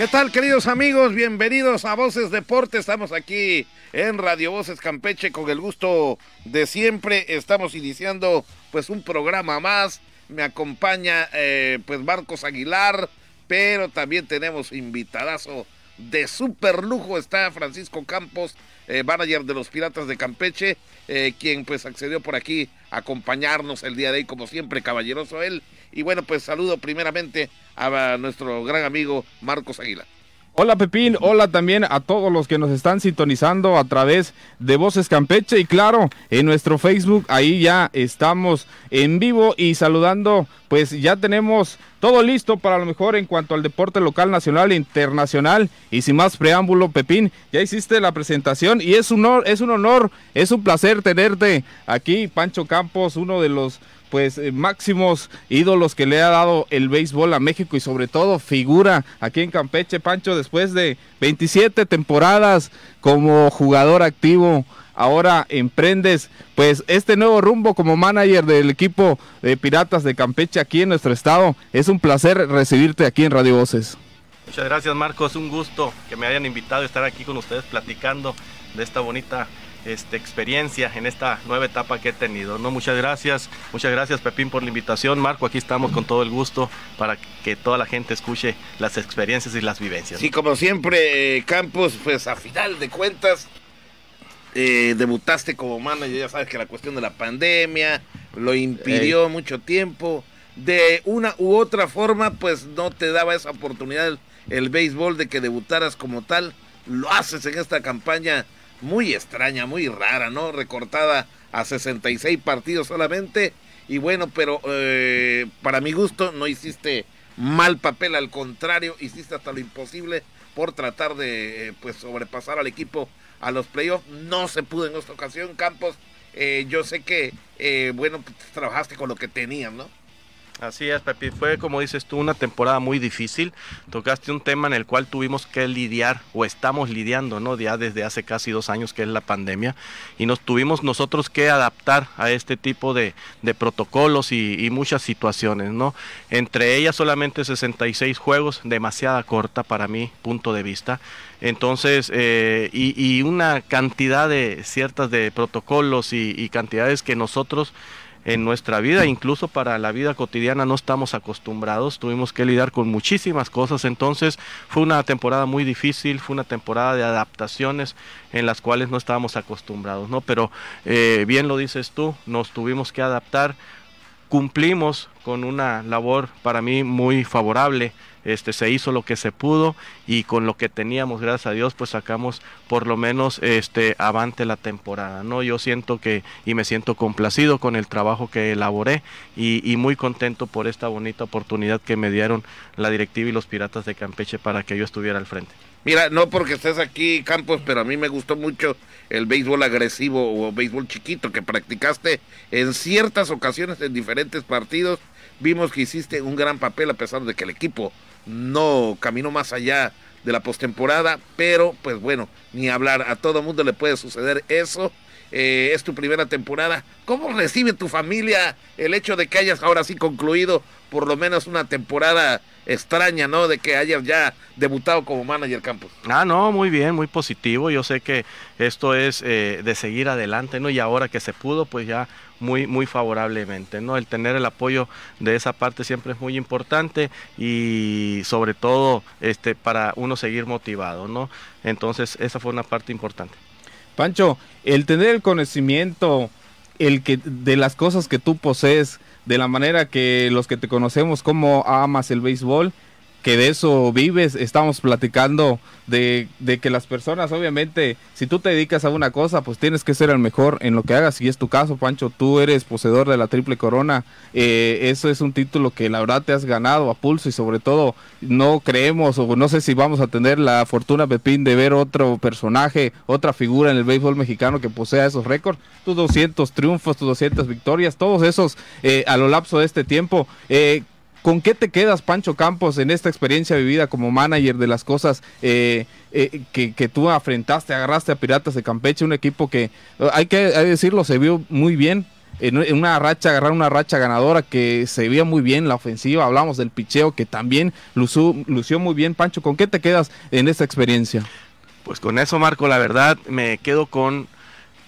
¿Qué tal, queridos amigos? Bienvenidos a Voces Deporte. Estamos aquí en Radio Voces Campeche con el gusto de siempre. Estamos iniciando pues un programa más. Me acompaña eh, pues Marcos Aguilar, pero también tenemos invitadazo de super lujo. Está Francisco Campos, eh, manager de los Piratas de Campeche, eh, quien pues accedió por aquí a acompañarnos el día de hoy, como siempre, caballeroso él. Y bueno, pues saludo primeramente a nuestro gran amigo Marcos Aguilar. Hola Pepín, hola también a todos los que nos están sintonizando a través de Voces Campeche. Y claro, en nuestro Facebook ahí ya estamos en vivo y saludando, pues ya tenemos todo listo para lo mejor en cuanto al deporte local, nacional e internacional. Y sin más preámbulo Pepín, ya hiciste la presentación y es un honor, es un honor, es un placer tenerte aquí Pancho Campos, uno de los pues eh, máximos ídolos que le ha dado el béisbol a México y sobre todo figura aquí en Campeche, Pancho, después de 27 temporadas como jugador activo. Ahora emprendes pues este nuevo rumbo como manager del equipo de Piratas de Campeche aquí en nuestro estado. Es un placer recibirte aquí en Radio Voces. Muchas gracias Marcos, un gusto que me hayan invitado a estar aquí con ustedes platicando de esta bonita este, experiencia en esta nueva etapa que he tenido. ¿no? Muchas gracias, muchas gracias Pepín por la invitación. Marco, aquí estamos con todo el gusto para que toda la gente escuche las experiencias y las vivencias. Sí, como siempre, Campos, pues a final de cuentas, eh, debutaste como manager, ya sabes que la cuestión de la pandemia lo impidió mucho tiempo. De una u otra forma, pues no te daba esa oportunidad el béisbol de que debutaras como tal. Lo haces en esta campaña muy extraña, muy rara, ¿no? Recortada a 66 partidos solamente. Y bueno, pero eh, para mi gusto no hiciste mal papel, al contrario, hiciste hasta lo imposible por tratar de eh, pues sobrepasar al equipo a los playoffs. No se pudo en esta ocasión, Campos. Eh, yo sé que, bueno, pues, trabajaste con lo que tenías, ¿no? Así es, Pepi. Fue, como dices tú, una temporada muy difícil. Tocaste un tema en el cual tuvimos que lidiar o estamos lidiando, ¿no? Ya desde hace casi dos años que es la pandemia. Y nos tuvimos nosotros que adaptar a este tipo de, protocolos y, muchas situaciones, ¿no? Entre ellas solamente 66 juegos, demasiada corta para mi punto de vista. Entonces, eh, y, una cantidad de ciertas de protocolos y cantidades que nosotros en nuestra vida, incluso para la vida cotidiana no estamos acostumbrados, tuvimos que lidiar con muchísimas cosas, entonces fue una temporada muy difícil, fue una temporada de adaptaciones en las cuales no estábamos acostumbrados, ¿no? Pero eh, bien lo dices tú, nos tuvimos que adaptar, cumplimos con una labor para mí muy favorable este se hizo lo que se pudo y con lo que teníamos gracias a Dios pues sacamos por lo menos este avante la temporada no yo siento que y me siento complacido con el trabajo que elaboré y, muy contento por esta bonita oportunidad que me dieron la directiva y los piratas de Campeche para que yo estuviera al frente Mira, no porque estés aquí, Campos, pero a mí me gustó mucho el béisbol agresivo o béisbol chiquito que practicaste en ciertas ocasiones en diferentes partidos. Vimos que hiciste un gran papel a pesar de que el equipo no caminó más allá de la postemporada, pero pues bueno, ni hablar, a todo mundo le puede suceder eso. Eh, es tu primera temporada. ¿Cómo recibe tu familia el hecho de que hayas ahora sí concluido por lo menos una temporada extraña, ¿no? De que hayas ya debutado como manager Campos. Ah, no, muy bien, muy positivo. Yo sé que esto es eh, de seguir adelante, ¿no? Y ahora que se pudo, pues ya muy, muy favorablemente, ¿no? El tener el apoyo de esa parte siempre es muy importante y sobre todo este, para uno seguir motivado, ¿no? Entonces, esa fue una parte importante. Pancho, el tener el conocimiento el que de las cosas que tú posees, de la manera que los que te conocemos, cómo amas el béisbol, que de eso vives, estamos platicando de, que las personas, obviamente, si tú te dedicas a una cosa, pues tienes que ser el mejor en lo que hagas, y es tu caso, Pancho, tú eres poseedor de la triple corona, eh, eso es un título que la verdad te has ganado a pulso. Y sobre todo no creemos o no sé si vamos a tener la fortuna, Pepín, de ver otro personaje, otra figura en el béisbol mexicano que posea esos récords, tus 200 triunfos, tus 200 victorias, todos esos eh, a lo lapso de este tiempo. Eh, ¿Con qué te quedas, Pancho Campos, en esta experiencia vivida como manager de las cosas eh, eh, que, tú afrentaste, agarraste a Piratas de Campeche, un equipo que, hay que decirlo, se vio muy bien, en, una racha, agarrar una racha ganadora que se veía muy bien la ofensiva. Hablamos del picheo que también lució, lució muy bien. Pancho, ¿con qué te quedas en esta experiencia? Pues con eso, Marco, la verdad me quedo con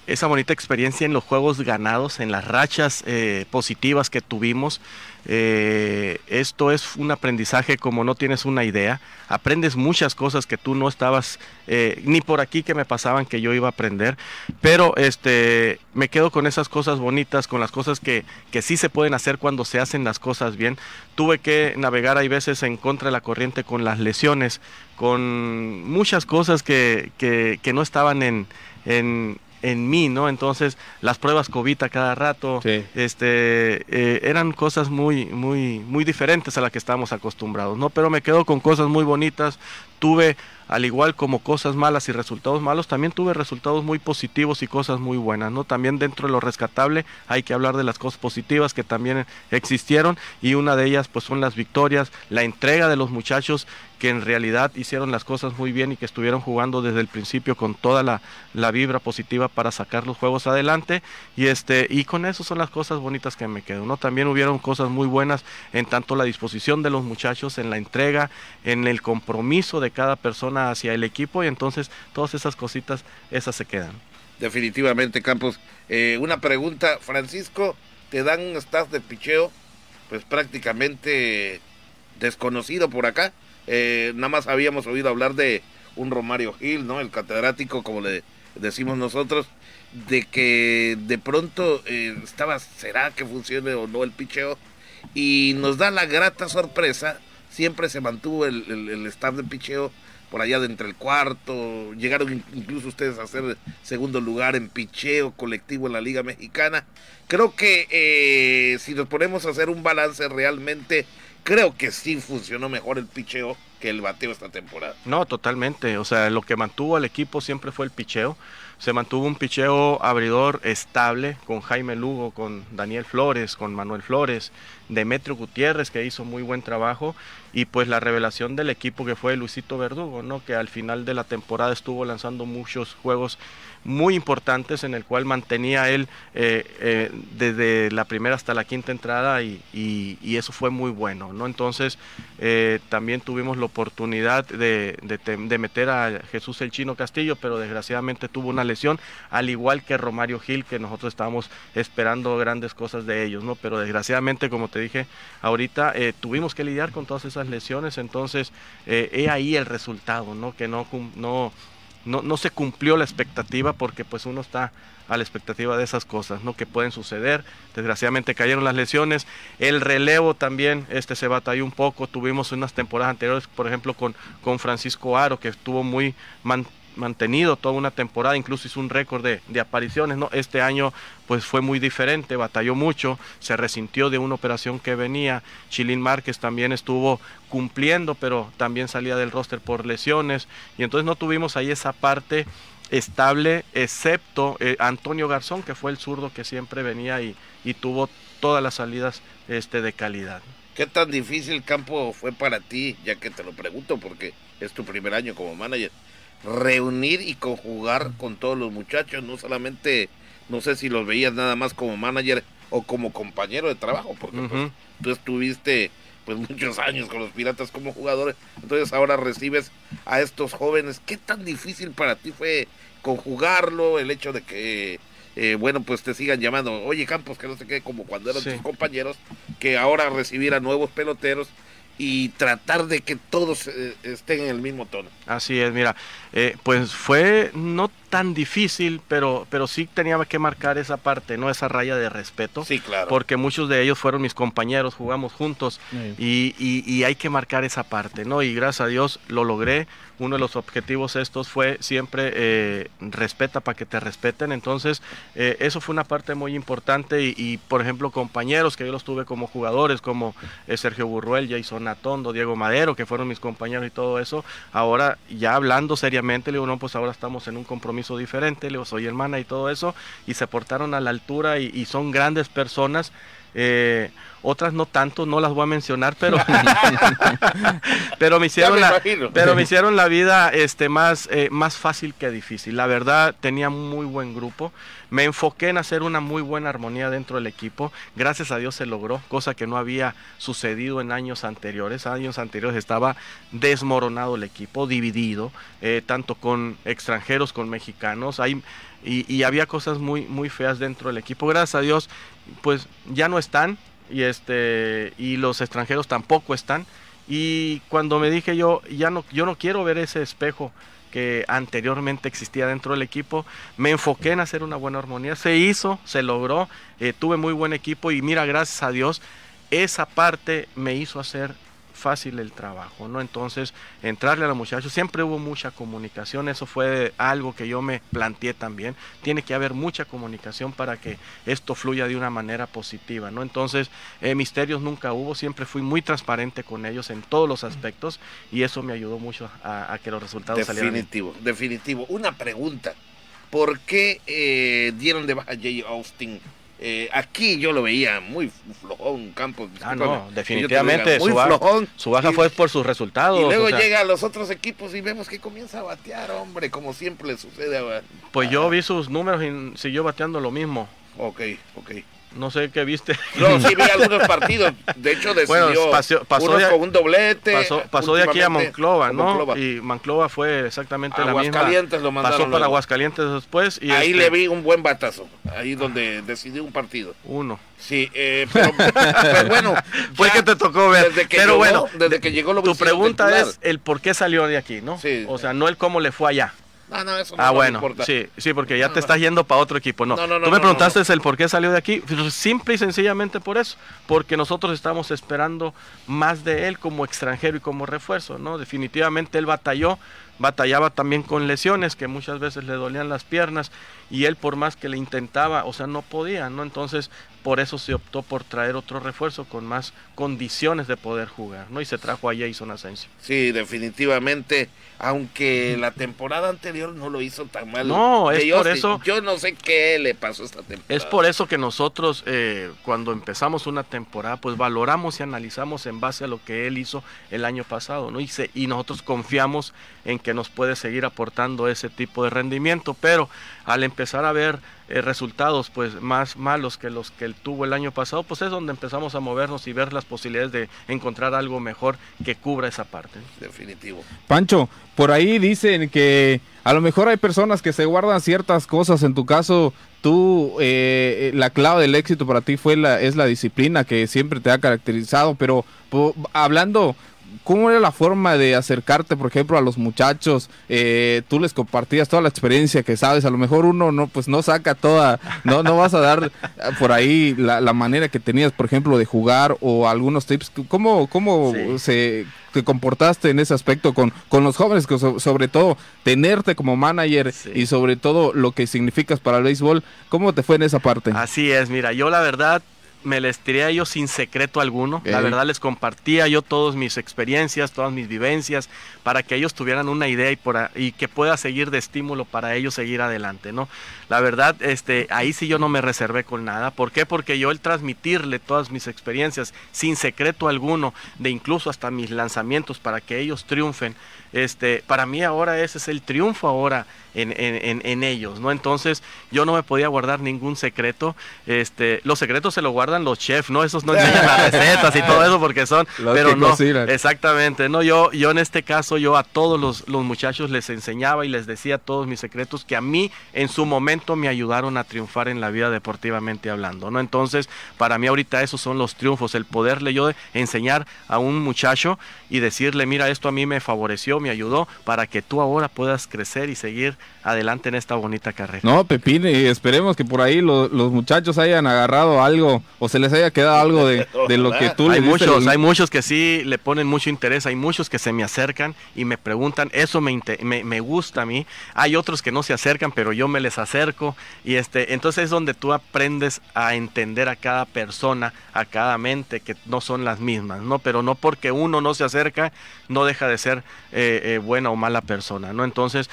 esa bonita experiencia en los juegos ganados, en las rachas eh, positivas que tuvimos. Eh, esto es un aprendizaje como no tienes una idea. Aprendes muchas cosas que tú no estabas eh, ni por aquí que me pasaban que yo iba a aprender. Pero este me quedo con esas cosas bonitas, con las cosas que, que sí se pueden hacer cuando se hacen las cosas bien. Tuve que navegar hay veces en contra de la corriente con las lesiones, con muchas cosas que, que, que no estaban en, en en mí, ¿no? Entonces, las pruebas COVID cada rato, este, eh, eran cosas muy, muy, muy diferentes a las que estábamos acostumbrados, ¿no? Pero me quedo con cosas muy bonitas. Tuve al igual como cosas malas y resultados malos, también tuve resultados muy positivos y cosas muy buenas, ¿no? También dentro de lo rescatable hay que hablar de las cosas positivas que también existieron y una de ellas pues son las victorias, la entrega de los muchachos que en realidad hicieron las cosas muy bien y que estuvieron jugando desde el principio con toda la, la vibra positiva para sacar los juegos adelante y este y con eso son las cosas bonitas que me quedo, ¿no? También hubieron cosas muy buenas en tanto la disposición de los muchachos, en la entrega, en el compromiso de cada persona hacia el equipo y entonces todas esas cositas, esas se quedan. Definitivamente, Campos. Eh, una pregunta, Francisco, te dan un staff de picheo, pues prácticamente desconocido por acá. Eh, nada más habíamos oído hablar de un Romario Gil, ¿no? El catedrático, como le decimos nosotros, de que de pronto eh, estaba, ¿será que funcione o no el picheo? Y nos da la grata sorpresa, siempre se mantuvo el, el staff de picheo por allá de entre el cuarto, llegaron incluso ustedes a hacer segundo lugar en picheo colectivo en la Liga Mexicana. Creo que eh, si nos ponemos a hacer un balance realmente, creo que sí funcionó mejor el picheo que el bateo esta temporada. No, totalmente. O sea, lo que mantuvo al equipo siempre fue el picheo. Se mantuvo un picheo abridor estable con Jaime Lugo, con Daniel Flores, con Manuel Flores, Demetrio Gutiérrez, que hizo muy buen trabajo, y pues la revelación del equipo que fue Luisito Verdugo, ¿no? que al final de la temporada estuvo lanzando muchos juegos muy importantes en el cual mantenía él eh, eh, desde la primera hasta la quinta entrada y, y, eso fue muy bueno. ¿no? Entonces eh, también tuvimos la oportunidad de, de, meter a Jesús el Chino Castillo, pero desgraciadamente tuvo una lesión, al igual que Romario Gil, que nosotros estábamos esperando grandes cosas de ellos, ¿no? pero desgraciadamente, como te dije ahorita, tuvimos que lidiar con todas esas lesiones, entonces he ahí el resultado, ¿no? que no, no no, no se cumplió la expectativa porque pues uno está a la expectativa de esas cosas, ¿no? Que pueden suceder. Desgraciadamente cayeron las lesiones. El relevo también este, se batalló un poco. Tuvimos unas temporadas anteriores, por ejemplo, con, con Francisco Aro, que estuvo muy mantenido toda una temporada, incluso hizo un récord de, apariciones, ¿no? Este año pues fue muy diferente, batalló mucho, se resintió de una operación que venía, Chilín Márquez también estuvo cumpliendo, pero también salía del roster por lesiones, y entonces no tuvimos ahí esa parte estable, excepto eh, Antonio Garzón, que fue el zurdo que siempre venía y, y tuvo todas las salidas este, de calidad. ¿Qué tan difícil campo fue para ti? Ya que te lo pregunto, porque es tu primer año como manager reunir y conjugar con todos los muchachos, no solamente, no sé si los veías nada más como manager o como compañero de trabajo, porque pues, tú estuviste pues muchos años con los piratas como jugadores, entonces ahora recibes a estos jóvenes, ¿qué tan difícil para ti fue conjugarlo, el hecho de que eh, bueno, pues te sigan llamando, oye Campos, que no sé qué, como cuando eran tus compañeros, que ahora recibir a nuevos peloteros y tratar de que todos eh, estén en el mismo tono. Así es, mira, eh, pues fue no tan difícil, pero, pero sí tenía que marcar esa parte, ¿no? Esa raya de respeto. Sí, claro. Porque muchos de ellos fueron mis compañeros, jugamos juntos y, y, hay que marcar esa parte, ¿no? Y gracias a Dios lo logré. Uno de los objetivos estos fue siempre eh, respeta para que te respeten. Entonces, eh, eso fue una parte muy importante. Y, por ejemplo, compañeros que yo los tuve como jugadores, como eh, Sergio Burruel, Jason Atondo, Diego Madero, que fueron mis compañeros y todo eso. Ahora, ya hablando seriamente, le digo, no, pues ahora estamos en un compromiso diferente, le soy hermana y todo eso, y se portaron a la altura y, son grandes personas Eh, otras no tanto, no las voy a mencionar, pero pero me hicieron me la imagino. pero me hicieron la vida este más eh, más fácil que difícil. La verdad tenía muy buen grupo. Me enfoqué en hacer una muy buena armonía dentro del equipo. Gracias a Dios se logró, cosa que no había sucedido en años anteriores. Años anteriores estaba desmoronado el equipo, dividido, eh, tanto con extranjeros, con mexicanos. Hay, y, había cosas muy, muy feas dentro del equipo. Gracias a Dios, pues ya no están y este y los extranjeros tampoco están y cuando me dije yo ya no yo no quiero ver ese espejo que anteriormente existía dentro del equipo me enfoqué en hacer una buena armonía se hizo se logró eh, tuve muy buen equipo y mira gracias a Dios esa parte me hizo hacer fácil el trabajo, ¿no? Entonces, entrarle a los muchachos, siempre hubo mucha comunicación, eso fue algo que yo me planteé también, tiene que haber mucha comunicación para que esto fluya de una manera positiva, ¿no? Entonces, eh, misterios nunca hubo, siempre fui muy transparente con ellos en todos los aspectos y eso me ayudó mucho a, que los resultados salieran bien. Definitivo, definitivo. Una pregunta. ¿Por qué eh, dieron de baja a Jay Austin? Eh, aquí yo lo veía muy flojón, Campos. Ah, no, definitivamente diga, muy su baja, flojón. su baja Y- fue por sus resultados. Y luego o sea, llega a los otros equipos y vemos que comienza a batear, hombre, como siempre le sucede a... Pues yo vi sus números y siguió bateando lo mismo. Ok, ok. No sé qué viste. No, sí vi algunos partidos. De hecho, decidió Bueno, pasó- pasó unos de- con un doblete. pasó, pasó de aquí a Monclova, ¿no? Monclova. Y Monclova fue exactamente la misma. Aguascalientes lo mandaron Pasó para luego. Aguascalientes después y Ahí este, le vi un buen batazo. Ahí donde decidió un partido. uno. Sí, eh, pero, bueno. Fue que te tocó ver. Desde que Pero llegó, bueno, desde de- que llegó lo Tu pregunta es el por qué salió de aquí, ¿no? Sí. O sea, no el cómo le fue allá. Ah, no, eso no Ah, bueno, importa. sí, sí, porque ya No, te estás yendo para otro equipo. No, No, no, no, tú me preguntaste el por qué salió de aquí. Pues, Simple y sencillamente por eso, porque nosotros estamos esperando más de él como extranjero y como refuerzo, ¿no? Definitivamente él batalló, batallaba también con lesiones que muchas veces le dolían las piernas y él por más que le intentaba, o sea, no podía, ¿no? Entonces, por eso se optó por traer otro refuerzo con más condiciones de poder jugar, ¿no? Y se trajo a Jason Asensio. Sí, definitivamente. Aunque la temporada anterior no lo hizo tan mal. No, es Jay por eso- Yo no sé qué le pasó esta temporada. Es por eso que nosotros eh, cuando empezamos una temporada pues valoramos y analizamos en base a lo que él hizo el año pasado, ¿no? Y, se- y nosotros confiamos en que nos puede seguir aportando ese tipo de rendimiento, pero al empezar a ver eh, resultados pues más malos que los que él tuvo el año pasado, pues es donde empezamos a movernos y ver las posibilidades de encontrar algo mejor que cubra esa parte. Definitivo. Pancho, por ahí dicen que a lo mejor hay personas que se guardan ciertas cosas. En tu caso, tú, eh, la clave del éxito para ti fue la, es la disciplina que siempre te ha caracterizado. Pero po- hablando, ¿cómo era la forma de acercarte, por ejemplo, a los muchachos? Eh, tú les compartías toda la experiencia que sabes. A lo mejor uno no, pues no saca toda, no, no vas a dar por ahí la, la manera que tenías, por ejemplo, de jugar o algunos tips. ¿Cómo, cómo Sí. se te comportaste en ese aspecto con, con los jóvenes, que so- sobre todo tenerte como manager Sí. y sobre todo lo que significas para el béisbol? ¿Cómo te fue en esa parte? Así es, mira, yo la verdad me les tiré a ellos sin secreto alguno. La verdad les compartía yo todas mis experiencias, todas mis vivencias, para que ellos tuvieran una idea y, por y que pueda seguir de estímulo para ellos seguir adelante, ¿no? La verdad, este, ahí sí yo no me reservé con nada. ¿Por qué? Porque yo el transmitirle todas mis experiencias sin secreto alguno, de incluso hasta mis lanzamientos para que ellos triunfen, este, para mí ahora ese es el triunfo ahora en, en- en- en ellos, ¿no? Entonces yo no me podía guardar ningún secreto. Este, los secretos se los guardan los chefs, ¿no? Esos no enseñan las recetas y todo eso porque son, Los pero no, cocinan. exactamente, no, yo, yo en este caso yo a todos los, los muchachos les enseñaba y les decía todos mis secretos que a mí en su momento me ayudaron a triunfar en la vida deportivamente hablando, ¿no? Entonces, para mí ahorita esos son los triunfos, el poderle yo enseñar a un muchacho y decirle, mira, esto a mí me favoreció, me ayudó para que tú ahora puedas crecer y seguir adelante en esta bonita carrera. No, Pepín, y esperemos que por ahí lo- los muchachos hayan agarrado algo o se les haya quedado algo de, de lo que tú hay le diste muchos, el- hay muchos que sí le ponen mucho interés, hay muchos que se me acercan y me preguntan, eso me, me, me gusta a mí, hay otros que no se acercan, pero yo me les acerco y este, entonces es donde tú aprendes a entender a cada persona, a cada mente, que no son las mismas, ¿no? Pero no porque uno no se acerca, no deja de ser eh, eh, buena o mala persona, ¿no? Entonces,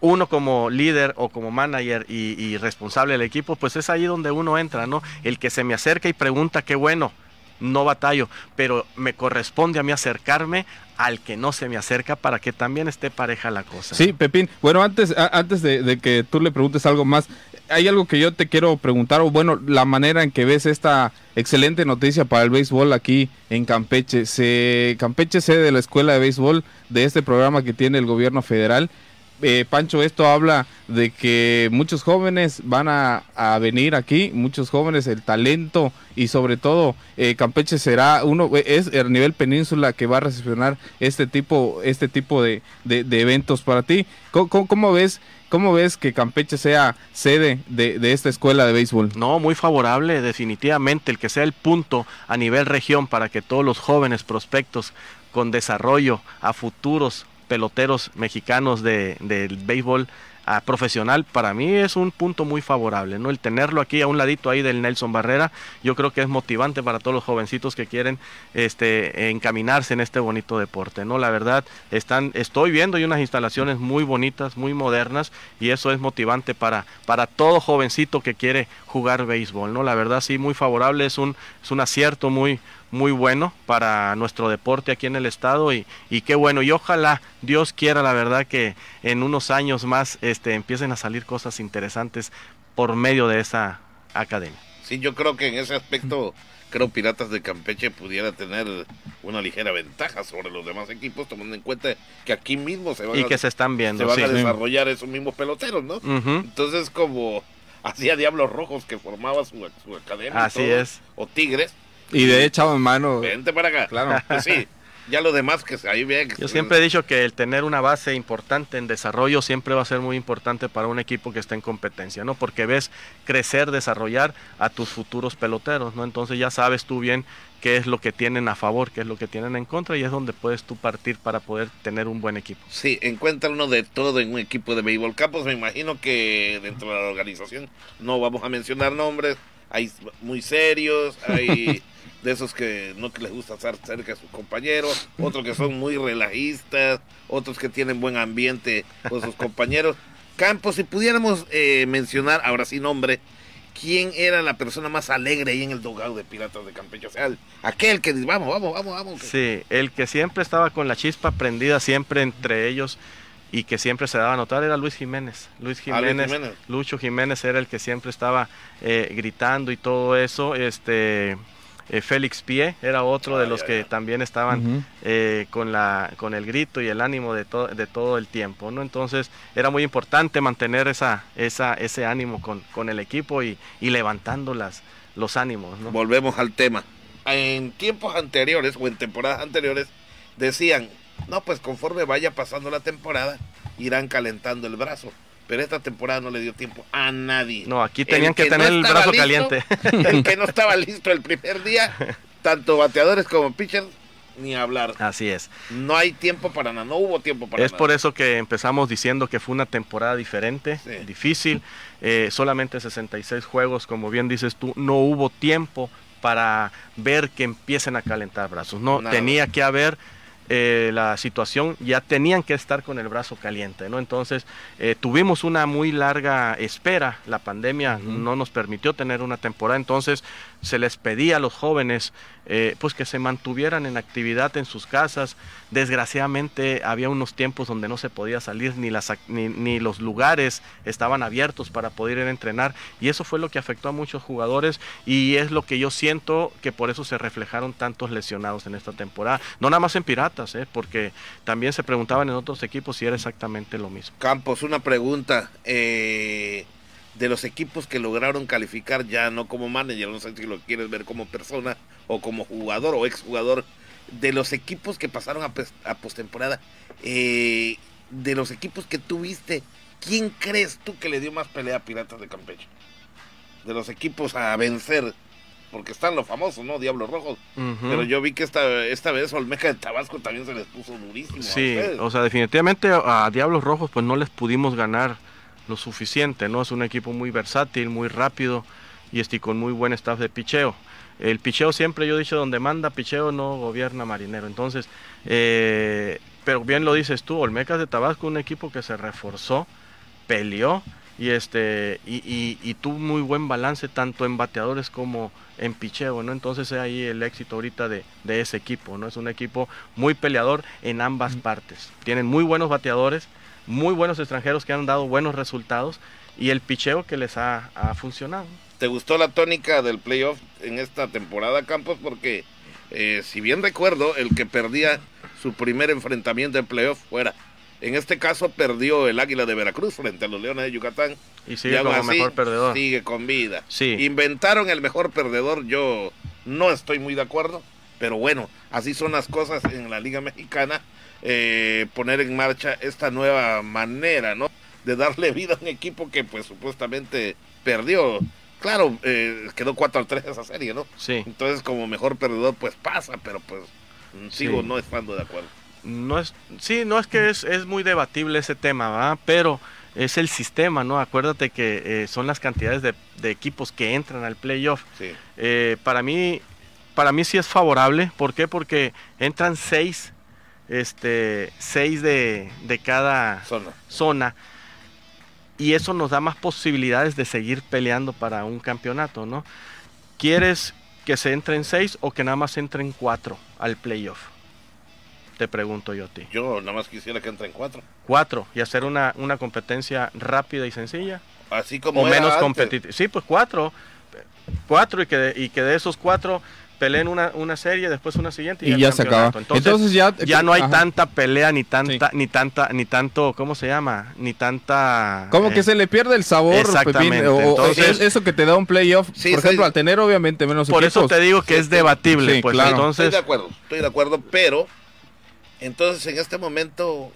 uno como líder o como manager y, responsable del equipo, pues es ahí donde uno entra, ¿no? El que se me acerca y pregunta, qué bueno, no batallo, pero me corresponde a mí acercarme al que no se me acerca para que también esté pareja la cosa. Sí, Pepín. Bueno, antes, antes de, que tú le preguntes algo más, hay algo que yo te quiero preguntar, o bueno, la manera en que ves esta excelente noticia para el béisbol aquí en Campeche. Se, Campeche sede de la escuela de béisbol de este programa que tiene el gobierno federal eh, Pancho, esto habla de que muchos jóvenes van a, venir aquí, muchos jóvenes, el talento y sobre todo eh, Campeche será uno, es el nivel península que va a recepcionar este tipo, este tipo de, eventos para ti. ¿Cómo, ves? ¿Cómo ves que Campeche sea sede de, de, esta escuela de béisbol? No, muy favorable, definitivamente, el que sea el punto a nivel región para que todos los jóvenes prospectos con desarrollo a futuros peloteros mexicanos de, del béisbol a profesional, para mí es un punto muy favorable, ¿no? El tenerlo aquí a un ladito ahí del Nelson Barrera, yo creo que es motivante para todos los jovencitos que quieren este encaminarse en este bonito deporte, ¿no? La verdad, están, estoy viendo y unas instalaciones muy bonitas, muy modernas, y eso es motivante para, para todo jovencito que quiere jugar béisbol, ¿no? La verdad, sí, muy favorable, es un, es un acierto muy, muy bueno para nuestro deporte aquí en el estado y, y qué bueno y ojalá Dios quiera la verdad que en unos años más este, empiecen a salir cosas interesantes por medio de esa academia. Sí, yo creo que en ese aspecto creo Piratas de Campeche pudiera tener una ligera ventaja sobre los demás equipos, tomando en cuenta que aquí mismo se van, y que se están viendo, se van a desarrollar esos mismos peloteros, ¿no? Entonces, como hacía Diablos Rojos que formaba su, su academia, Así es. o Tigres, y de echado en mano. Vente para acá. Claro. Pues sí. Ya lo demás que ahí bien. Yo siempre he dicho que el tener una base importante en desarrollo siempre va a ser muy importante para un equipo que está en competencia, ¿no? Porque ves crecer, desarrollar a tus futuros peloteros, ¿no? Entonces ya sabes tú bien qué es lo que tienen a favor, qué es lo que tienen en contra y es donde puedes tú partir para poder tener un buen equipo. Sí, encuentra uno de todo en un equipo de béisbol. Campos, me imagino que dentro de la organización no vamos a mencionar nombres, hay muy serios, hay de esos que no les gusta estar cerca de sus compañeros, otros que son muy relajistas, otros que tienen buen ambiente con sus compañeros. Campos, si pudiéramos eh, mencionar, ahora sí nombre, quién era la persona más alegre ahí en el dogado de Piratas de Campeche. O sea, aquel que dice, vamos, vamos, vamos, vamos. Sí, el que siempre estaba con la chispa prendida siempre entre ellos y que siempre se daba a notar era Luis Jiménez. Luis ah, Jiménez, Lucho Jiménez era el que siempre estaba eh, gritando y todo eso. Este eh, Félix Pie era otro de los que también estaban eh, con, la, con el grito y el ánimo de, de todo el tiempo. ¿no? Entonces era muy importante mantener esa, esa, ese ánimo con, con el equipo y, y levantando las, los ánimos. ¿no? Volvemos al tema. En tiempos anteriores o en temporadas anteriores decían, no, pues conforme vaya pasando la temporada, irán calentando el brazo pero esta temporada no le dio tiempo a nadie. No, aquí tenían que, tener el brazo caliente. El que no estaba listo el primer día, tanto bateadores como pitchers, ni hablar. Así es. No hay tiempo para nada, no hubo tiempo para es nada. Es por eso que empezamos diciendo que fue una temporada diferente, difícil, eh, solamente 66 juegos, como bien dices tú, no hubo tiempo para ver que empiecen a calentar brazos. No, tenía que haber eh, la situación, ya tenían que estar con el brazo caliente, ¿no? Entonces eh, tuvimos una muy larga espera, la pandemia no nos permitió tener una temporada, entonces se les pedía a los jóvenes eh, pues que se mantuvieran en actividad en sus casas. Desgraciadamente había unos tiempos donde no se podía salir ni, las, ni, los lugares estaban abiertos para poder ir a entrenar y eso fue lo que afectó a muchos jugadores y es lo que yo siento que por eso se reflejaron tantos lesionados en esta temporada. No nada más en Piratas, ¿eh? porque también se preguntaban en otros equipos si era exactamente lo mismo. Campos, una pregunta. Eh de los equipos que lograron calificar ya no como manager, no sé si lo quieres ver como persona o como jugador o exjugador, de los equipos que pasaron a, a postemporada, eh, de los equipos que tuviste, ¿quién crees tú que le dio más pelea a Piratas de Campeche? De los equipos a vencer, porque están los famosos, ¿no? Diablos Rojos. Pero yo vi que esta, esta vez Olmeca de Tabasco también se les puso durísimo. Sí, o sea, definitivamente a Diablos Rojos pues no les pudimos ganar lo suficiente, ¿no? Es un equipo muy versátil, muy rápido y este, con muy buen staff de picheo. El picheo siempre yo he dicho, donde manda picheo no gobierna marinero. Entonces, eh, pero bien lo dices tú, Olmecas de Tabasco, un equipo que se reforzó peleó y este y, y, y tuvo muy buen balance tanto en bateadores como en picheo, ¿no? Entonces es ahí el éxito ahorita de, de ese equipo, ¿no? Es un equipo muy peleador en ambas partes. Tienen muy buenos bateadores, muy buenos extranjeros que han dado buenos resultados y el picheo que les ha, ha funcionado. ¿Te gustó la tónica del playoff en esta temporada, Campos? Porque eh, si bien recuerdo, el que perdía su primer enfrentamiento en playoff fuera. En este caso perdió el Águila de Veracruz frente a los Leones de Yucatán. Y sigue aún como así, mejor perdedor. Sigue con vida. Sí. Inventaron el mejor perdedor, yo no estoy muy de acuerdo, pero bueno, así son las cosas en la Liga Mexicana, eh, poner en marcha esta nueva manera, ¿no? De darle vida a un equipo que pues supuestamente perdió. Claro, eh, quedó 4 a 3 esa serie, ¿no? Sí. Entonces como mejor perdedor pues pasa, pero pues mm, sigo Sí. no estando de acuerdo. no es sí no es que es, es muy debatible ese tema ¿va? pero es el sistema no acuérdate que eh, son las cantidades de, de equipos que entran al playoff Sí. Eh, para mí para mí sí es favorable ¿por qué? porque entran seis este seis de, de cada Zona. zona y eso nos da más posibilidades de seguir peleando para un campeonato no quieres que se entren seis o que nada más entren cuatro al playoff te pregunto yo a ti Yo nada más quisiera que entren cuatro. cuatro y hacer una, una competencia rápida y sencilla Así como o menos competitiva. Sí, pues cuatro, cuatro y que de, y que de esos cuatro peleen una, una serie, después una siguiente y, ya se acaba. Entonces, Entonces ya- ya no hay ajá. tanta pelea ni tanta ni tanta ni tanto, ¿cómo se llama? Ni tanta Como que eh, se le pierde el sabor, Exactamente, Pepín, o- o entonces- es- eso que te da un playoff, Sí, por ejemplo, sí. al tener obviamente menos Por eso te digo que es debatible, Sí, pues claro. Estoy entonces de acuerdo, estoy de acuerdo, pero entonces en este momento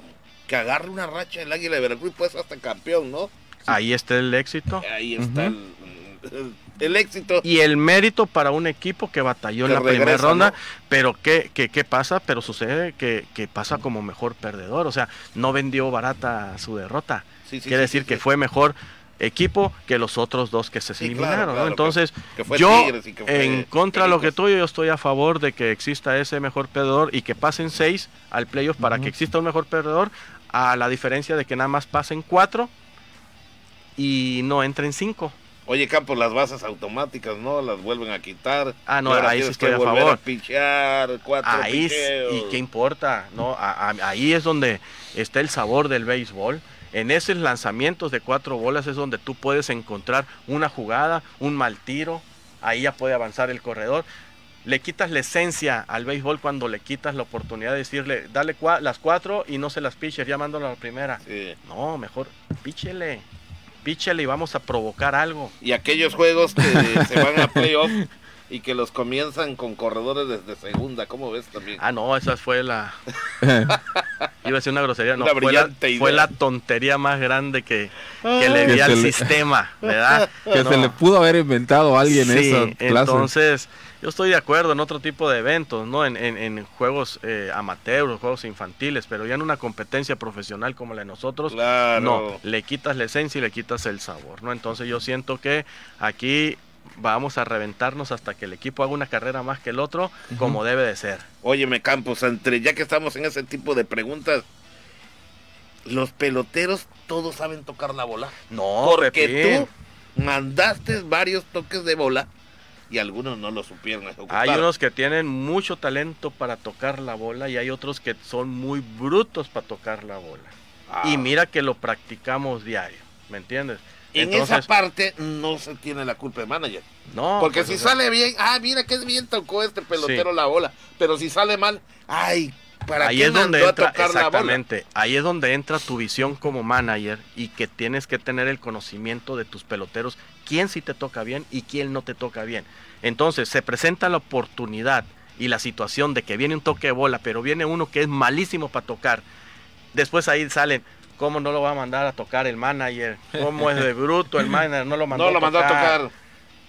que agarre una racha el Águila de Veracruz, pues hasta campeón, ¿no? ahí está el éxito Ahí está el éxito. y el mérito para un equipo que batalló en la primera ronda, ¿no? pero ¿qué, qué, qué pasa? Pero sucede que, que pasa como mejor perdedor, o sea, no vendió barata su derrota. Sí, sí, Quiere decir que fue mejor equipo que los otros dos que se Sí, eliminaron, claro, ¿no? Entonces, que yo en contra de lo que tú, yo estoy a favor de que exista ese mejor perdedor y que pasen seis al playoff para que exista un mejor perdedor, a la diferencia de que nada más pasen cuatro y no entren cinco. Oye, Campos, las bases automáticas, ¿no? Las vuelven a quitar. Ah, no, ahora ahí sí estoy que a favor. a pichear, cuatro Ahí, picheos. y qué importa, ¿no? A- a- ahí es donde está el sabor del béisbol. En esos lanzamientos de cuatro bolas es donde tú puedes encontrar una jugada, un mal tiro, ahí ya puede avanzar el corredor. Le quitas la esencia al béisbol cuando le quitas la oportunidad de decirle, dale cua- las cuatro y no se las piches, llamándolo a la primera. Sí. No, mejor píchele, píchele y vamos a provocar algo. Y aquellos juegos que se van a playoff y que los comienzan con corredores desde segunda, ¿cómo ves también? Ah, no, esa fue la... Iba a decir una grosería, no, Una fue, la, fue tontería más grande que, que le Que di al le- sistema, ¿verdad? que No. se le pudo haber inventado a alguien Sí, esa clase. entonces yo estoy de acuerdo en otro tipo de eventos, ¿no? En, en- en juegos eh, amateurs, juegos infantiles, pero ya en una competencia profesional como la de nosotros, Claro. no, le quitas la esencia y le quitas el sabor, ¿no? Entonces yo siento que aquí vamos a reventarnos hasta que el equipo haga una carrera más que el otro, como debe de ser. Óyeme, Campos, entre, ya que estamos en ese tipo de preguntas, los peloteros todos saben tocar la bola. No, Porque Pepín. tú mandaste varios toques de bola y algunos no lo supieron ejecutar. Hay unos que tienen mucho talento para tocar la bola y hay otros que son muy brutos para tocar la bola. Ah. Y mira que lo practicamos diario, ¿me entiendes? En esa parte no se tiene la culpa de manager. no, Porque pues, si o sea, sale bien, ah, mira que bien tocó este pelotero Sí. la bola. Pero si sale mal, ay, ¿para ahí qué es donde a entra tocar la bola? exactamente, ahí es donde entra tu visión como manager y que tienes que tener el conocimiento de tus peloteros, quién sí te toca bien y quién no te toca bien. Entonces, se presenta la oportunidad y la situación de que viene un toque de bola, pero viene uno que es malísimo para tocar. Después ahí salen, ¿cómo no lo va a mandar a tocar el manager? ¿Cómo es de bruto el manager? No lo mandó, No lo mandó a tocar.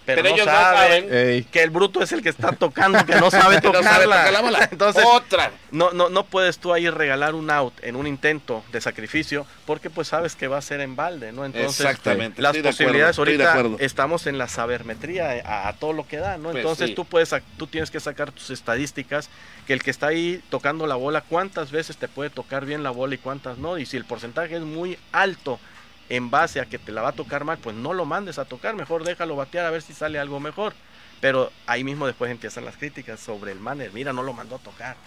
Pero, Pero no ellos no saben que el bruto es el que está tocando, que no sabe No sabe tocarla. tocar la bola. Entonces, Otra. no, no, no puedes tú ahí regalar un out en un intento de sacrificio porque pues sabes que va a ser en balde, ¿no? Entonces, Exactamente. las estoy de acuerdo, posibilidades estoy de ahorita acuerdo. estamos en la sabermetría eh, a, a todo lo que da, ¿no? Pues Entonces sí. tú puedes, sac- tú tienes que sacar tus estadísticas, que el que está ahí tocando la bola, cuántas veces te puede tocar bien la bola y cuántas no, y si el porcentaje es muy alto en base a que te la va a tocar mal, pues no lo mandes a tocar, mejor déjalo batear a ver si sale algo mejor. Pero ahí mismo después empiezan las críticas sobre el manner. Mira, no lo mandó a tocar.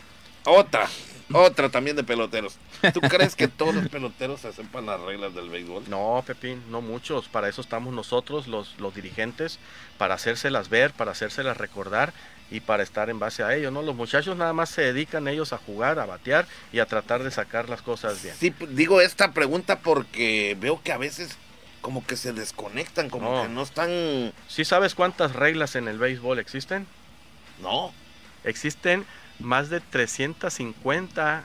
Otra, otra también de peloteros. ¿Tú crees que todos los peloteros se sepan las reglas del béisbol? No, Pepín, no muchos. Para eso estamos nosotros, los, los dirigentes, para hacérselas ver, para hacérselas recordar y para estar en base a ello, ¿no? Los muchachos nada más se dedican ellos a jugar, a batear y a tratar de sacar las cosas bien. Sí, digo esta pregunta porque veo que a veces como que se desconectan, como No. que no están... ¿Sí sabes cuántas reglas en el béisbol existen? No, Existen más de 350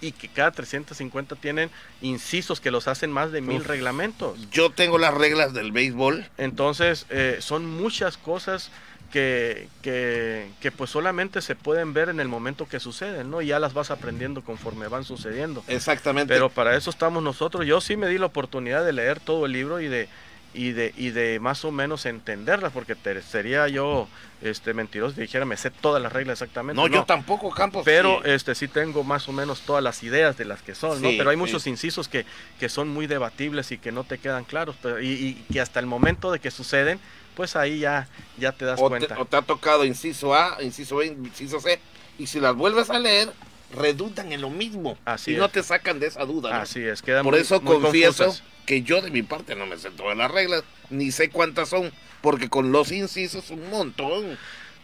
y que cada 350 tienen incisos que los hacen más de mil Uf. reglamentos. yo tengo las reglas del béisbol. Entonces, eh, son muchas cosas que, que, que, pues solamente se pueden ver en el momento que suceden, ¿no? Y ya las vas aprendiendo conforme van sucediendo. Exactamente. Pero para eso estamos nosotros. Yo sí me di la oportunidad de leer todo el libro y de y de y de más o menos entenderlas, porque te- sería yo este mentiroso si dijera me sé todas las reglas exactamente. no, yo tampoco, Campos. Pero sí. este sí tengo más o menos todas las ideas de las que son, ¿no? Pero hay sí. muchos incisos que, que son muy debatibles y que no te quedan claros, pero, y, y que hasta el momento de que suceden, pues ahí ya, ya te das o, cuenta. te, o te ha tocado inciso A, inciso B, inciso C. Y si las vuelves a leer, redundan en lo mismo. Así y no te sacan de esa duda. ¿no? Así es, quedan Por muy- eso muy confieso confusas. Que yo de mi parte no me sé todas las reglas, ni sé cuántas son, porque con los incisos un montón.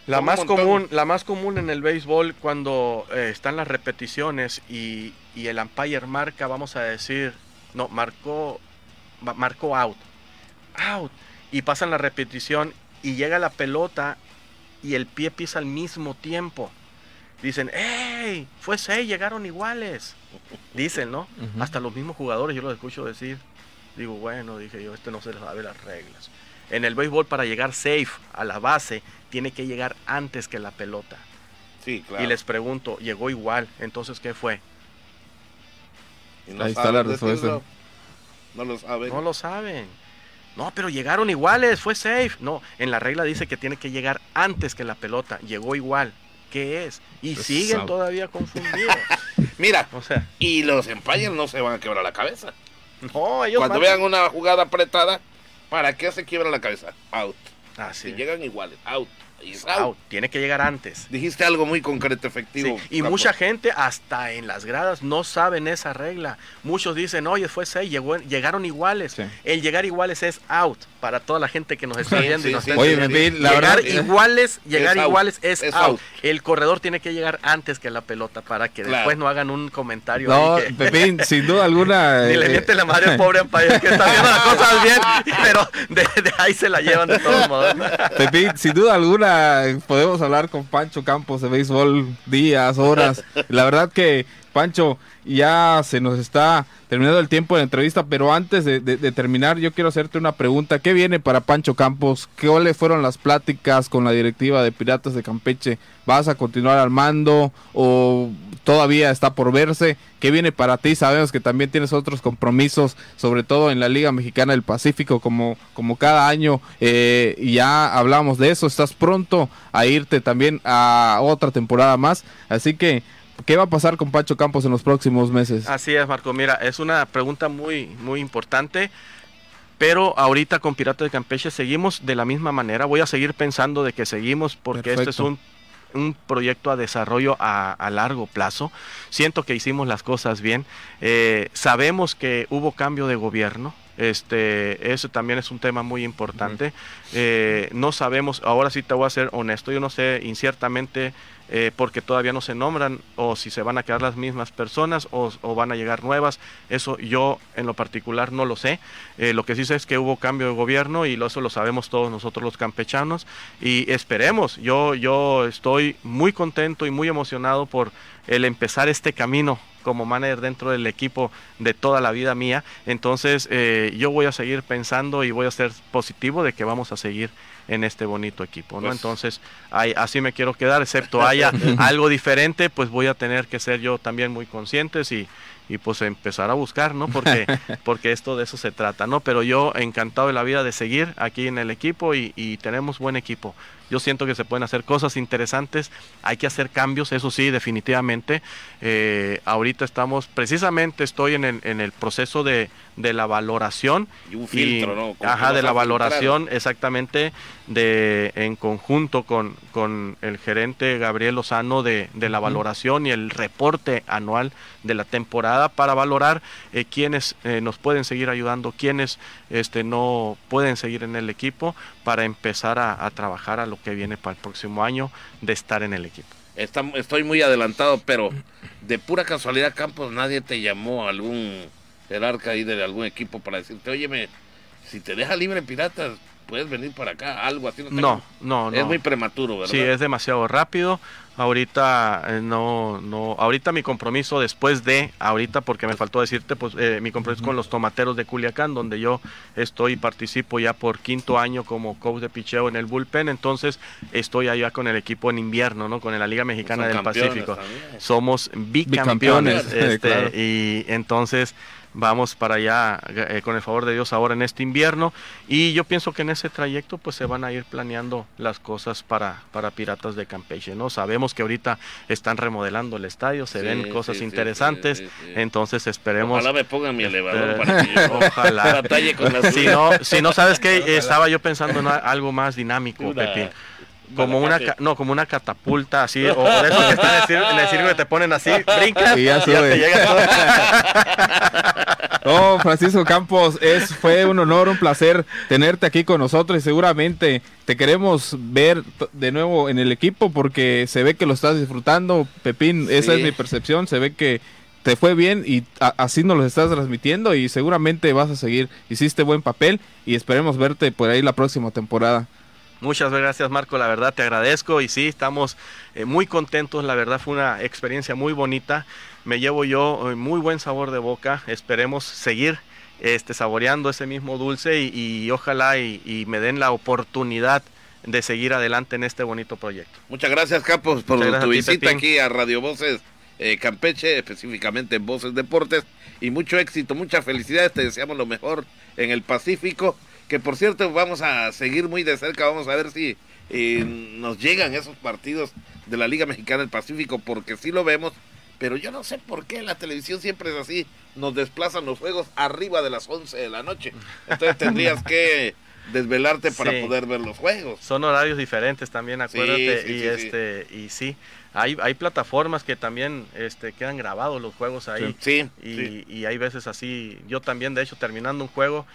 La más montón. común, la más común en el béisbol cuando eh, están las repeticiones y, y el umpire marca, vamos a decir, no, marcó, ma- marcó out, out, y pasan la repetición y llega la pelota y el pie pisa al mismo tiempo. Dicen, ¡Ey! Fue seis, llegaron iguales. Dicen, ¿no? Hasta los mismos jugadores yo los escucho decir. Digo, bueno, dije yo, este no se sabe las reglas. En el béisbol para llegar safe a la base tiene que llegar antes que la pelota. Sí, claro. Y les pregunto, llegó igual, entonces ¿qué fue? No Ahí está la respuesta. No lo saben. No lo saben. No, pero llegaron iguales, fue safe. No, en la regla dice que tiene que llegar antes que la pelota. Llegó igual. ¿Qué es? Y siguen todavía confundidos. Mira, O sea, y los empires no se van a quebrar la cabeza. no, ellos Cuando marcan- vean una jugada apretada, ¿para qué se quiebra la cabeza? Out. Así es. llegan iguales, out. Y es Out. out. Tiene que llegar antes. Dijiste algo muy concreto, efectivo. Sí, Y Campos. mucha gente hasta en las gradas no saben esa regla. Muchos dicen, oye, fue 6, llegaron iguales. Sí. El llegar iguales es out para toda la gente que nos está Sí, viendo y sí, nos sí, está Oye. Pepín, la llegar verdad, eh, iguales, llegar out, iguales es, es out. out. El corredor tiene que llegar antes que la pelota para que Claro. después no hagan un comentario. No, que- Pepín, sin duda alguna. Ni le eh, miente la madre al pobre Empire que está viendo las cosas bien, pero de, de ahí se la llevan de todos modos. Pepín, sin duda alguna eh, podemos hablar con Pancho Campos de béisbol días, horas. La verdad que, Pancho, ya se nos está terminando el tiempo de la entrevista, pero antes de, terminar, yo quiero hacerte una pregunta. ¿Qué viene para Pancho Campos? ¿Cuáles fueron las pláticas con la directiva de Piratas de Campeche? ¿Vas a continuar al mando o todavía está por verse? ¿Qué viene para ti? Sabemos que también tienes otros compromisos, sobre todo en la Liga Mexicana del Pacífico, como, como cada año. eh, ya hablamos de eso. Estás pronto a irte también a otra temporada más. Así que, ¿qué va a pasar con Pancho Campos en los próximos meses? Así es, Marco. Mira, es una pregunta muy, muy importante. Pero ahorita con Piratas de Campeche seguimos de la misma manera. Voy a seguir pensando de que seguimos porque este es un, un proyecto a desarrollo a, a largo plazo. Siento que hicimos las cosas bien. Eh, sabemos que hubo cambio de gobierno. Este, eso también es un tema muy importante. Eh, no sabemos, ahora sí te voy a ser honesto, yo no sé inciertamente eh, porque todavía no se nombran o si se van a quedar las mismas personas o, van a llegar nuevas. Eso yo en lo particular no lo sé. Eh, lo que sí sé es que hubo cambio de gobierno y eso lo sabemos todos nosotros los campechanos y esperemos. Yo, yo estoy muy contento y muy emocionado por el empezar este camino como manager dentro del equipo de toda la vida mía. Entonces eh, yo voy a seguir pensando y voy a ser positivo de que vamos a seguir en este bonito equipo, ¿no? Pues- Entonces ahí- así me quiero quedar, excepto haya algo diferente, pues voy a tener que ser yo también muy conscientes y, y pues empezar a buscar, ¿no? Porque, porque esto de eso se trata, ¿no? Pero yo encantado de la vida de seguir aquí en el equipo y, y tenemos buen equipo. Yo siento que se pueden hacer cosas interesantes, hay que hacer cambios, eso sí, definitivamente. Eh, ahorita estamos, precisamente estoy en el, en el proceso de, de la valoración. Y un filtro, ¿no? ¿Cómo Ajá, de la valoración, exactamente, de en conjunto con, con el gerente Gabriel Lozano de, de la valoración y el reporte anual de la temporada para valorar eh, quiénes eh, nos pueden seguir ayudando, quiénes este, no pueden seguir en el equipo para empezar a, a trabajar a lo que viene para el próximo año de estar en el equipo. Estoy muy adelantado, pero de pura casualidad, Campos, nadie te llamó algún jerarca ahí de algún equipo para decirte, óyeme, si te deja libre Piratas, puedes venir para acá, algo así. No, no, no. Es muy prematuro, ¿verdad? Sí, es demasiado rápido. Ahorita eh, no, no, ahorita mi compromiso después de, ahorita porque me faltó decirte, pues eh, mi compromiso con los tomateros de Culiacán, donde yo estoy y participo ya por quinto año como coach de picheo en el bullpen, entonces estoy allá con el equipo en invierno, ¿no? Con la Liga Mexicana Son del Pacífico. también. Somos bicampeones, Bicampeones, este, claro. y entonces vamos para allá eh, con el favor de Dios ahora en este invierno y yo pienso que en ese trayecto pues se van a ir planeando las cosas para, para Piratas de Campeche, ¿no? Sabemos que ahorita están remodelando el estadio, se Sí, ven cosas sí, interesantes, sí, entonces esperemos Ojalá me pongan mi elevador para que yo ojalá. batalle con las si no, si no sabes que estaba yo pensando en algo más dinámico, Pepín. Como una, ca- no, como una catapulta así, o, o de esos que están en el, cir- en el circo que te ponen así, brincas Y y ya ya, sube. te llega todo. Oh, Francisco Campos, es, fue un honor, un placer tenerte aquí con nosotros y seguramente te queremos ver de nuevo en el equipo porque se ve que lo estás disfrutando, Pepín, esa es mi percepción, se ve que te fue bien y así nos lo estás transmitiendo y seguramente vas a seguir, hiciste buen papel y esperemos verte por ahí la próxima temporada. Muchas gracias Marco, la verdad te agradezco y sí, estamos eh, muy contentos, la verdad fue una experiencia muy bonita, me llevo yo eh, muy buen sabor de boca, esperemos seguir este, saboreando ese mismo dulce y, y ojalá y, y me den la oportunidad de seguir adelante en este bonito proyecto. Muchas gracias, Campos, por gracias tu ti, visita Pepín. aquí a Radio Voces eh, Campeche, específicamente en Voces Deportes. Y mucho éxito, muchas felicidades. Te deseamos lo mejor en el Pacífico. Que por cierto, vamos a seguir muy de cerca. Vamos a ver si eh, nos llegan esos partidos de la Liga Mexicana del Pacífico, porque sí lo vemos. Pero yo no sé por qué la televisión siempre es así. Nos desplazan los juegos arriba de las 11 de la noche. Entonces tendrías que desvelarte para Sí. poder ver los juegos. Son horarios diferentes también, acuérdate, sí, y sí, este y sí, hay, hay plataformas que también este, quedan grabados los juegos ahí. Sí, y, sí. y hay veces así, yo también de hecho terminando un juego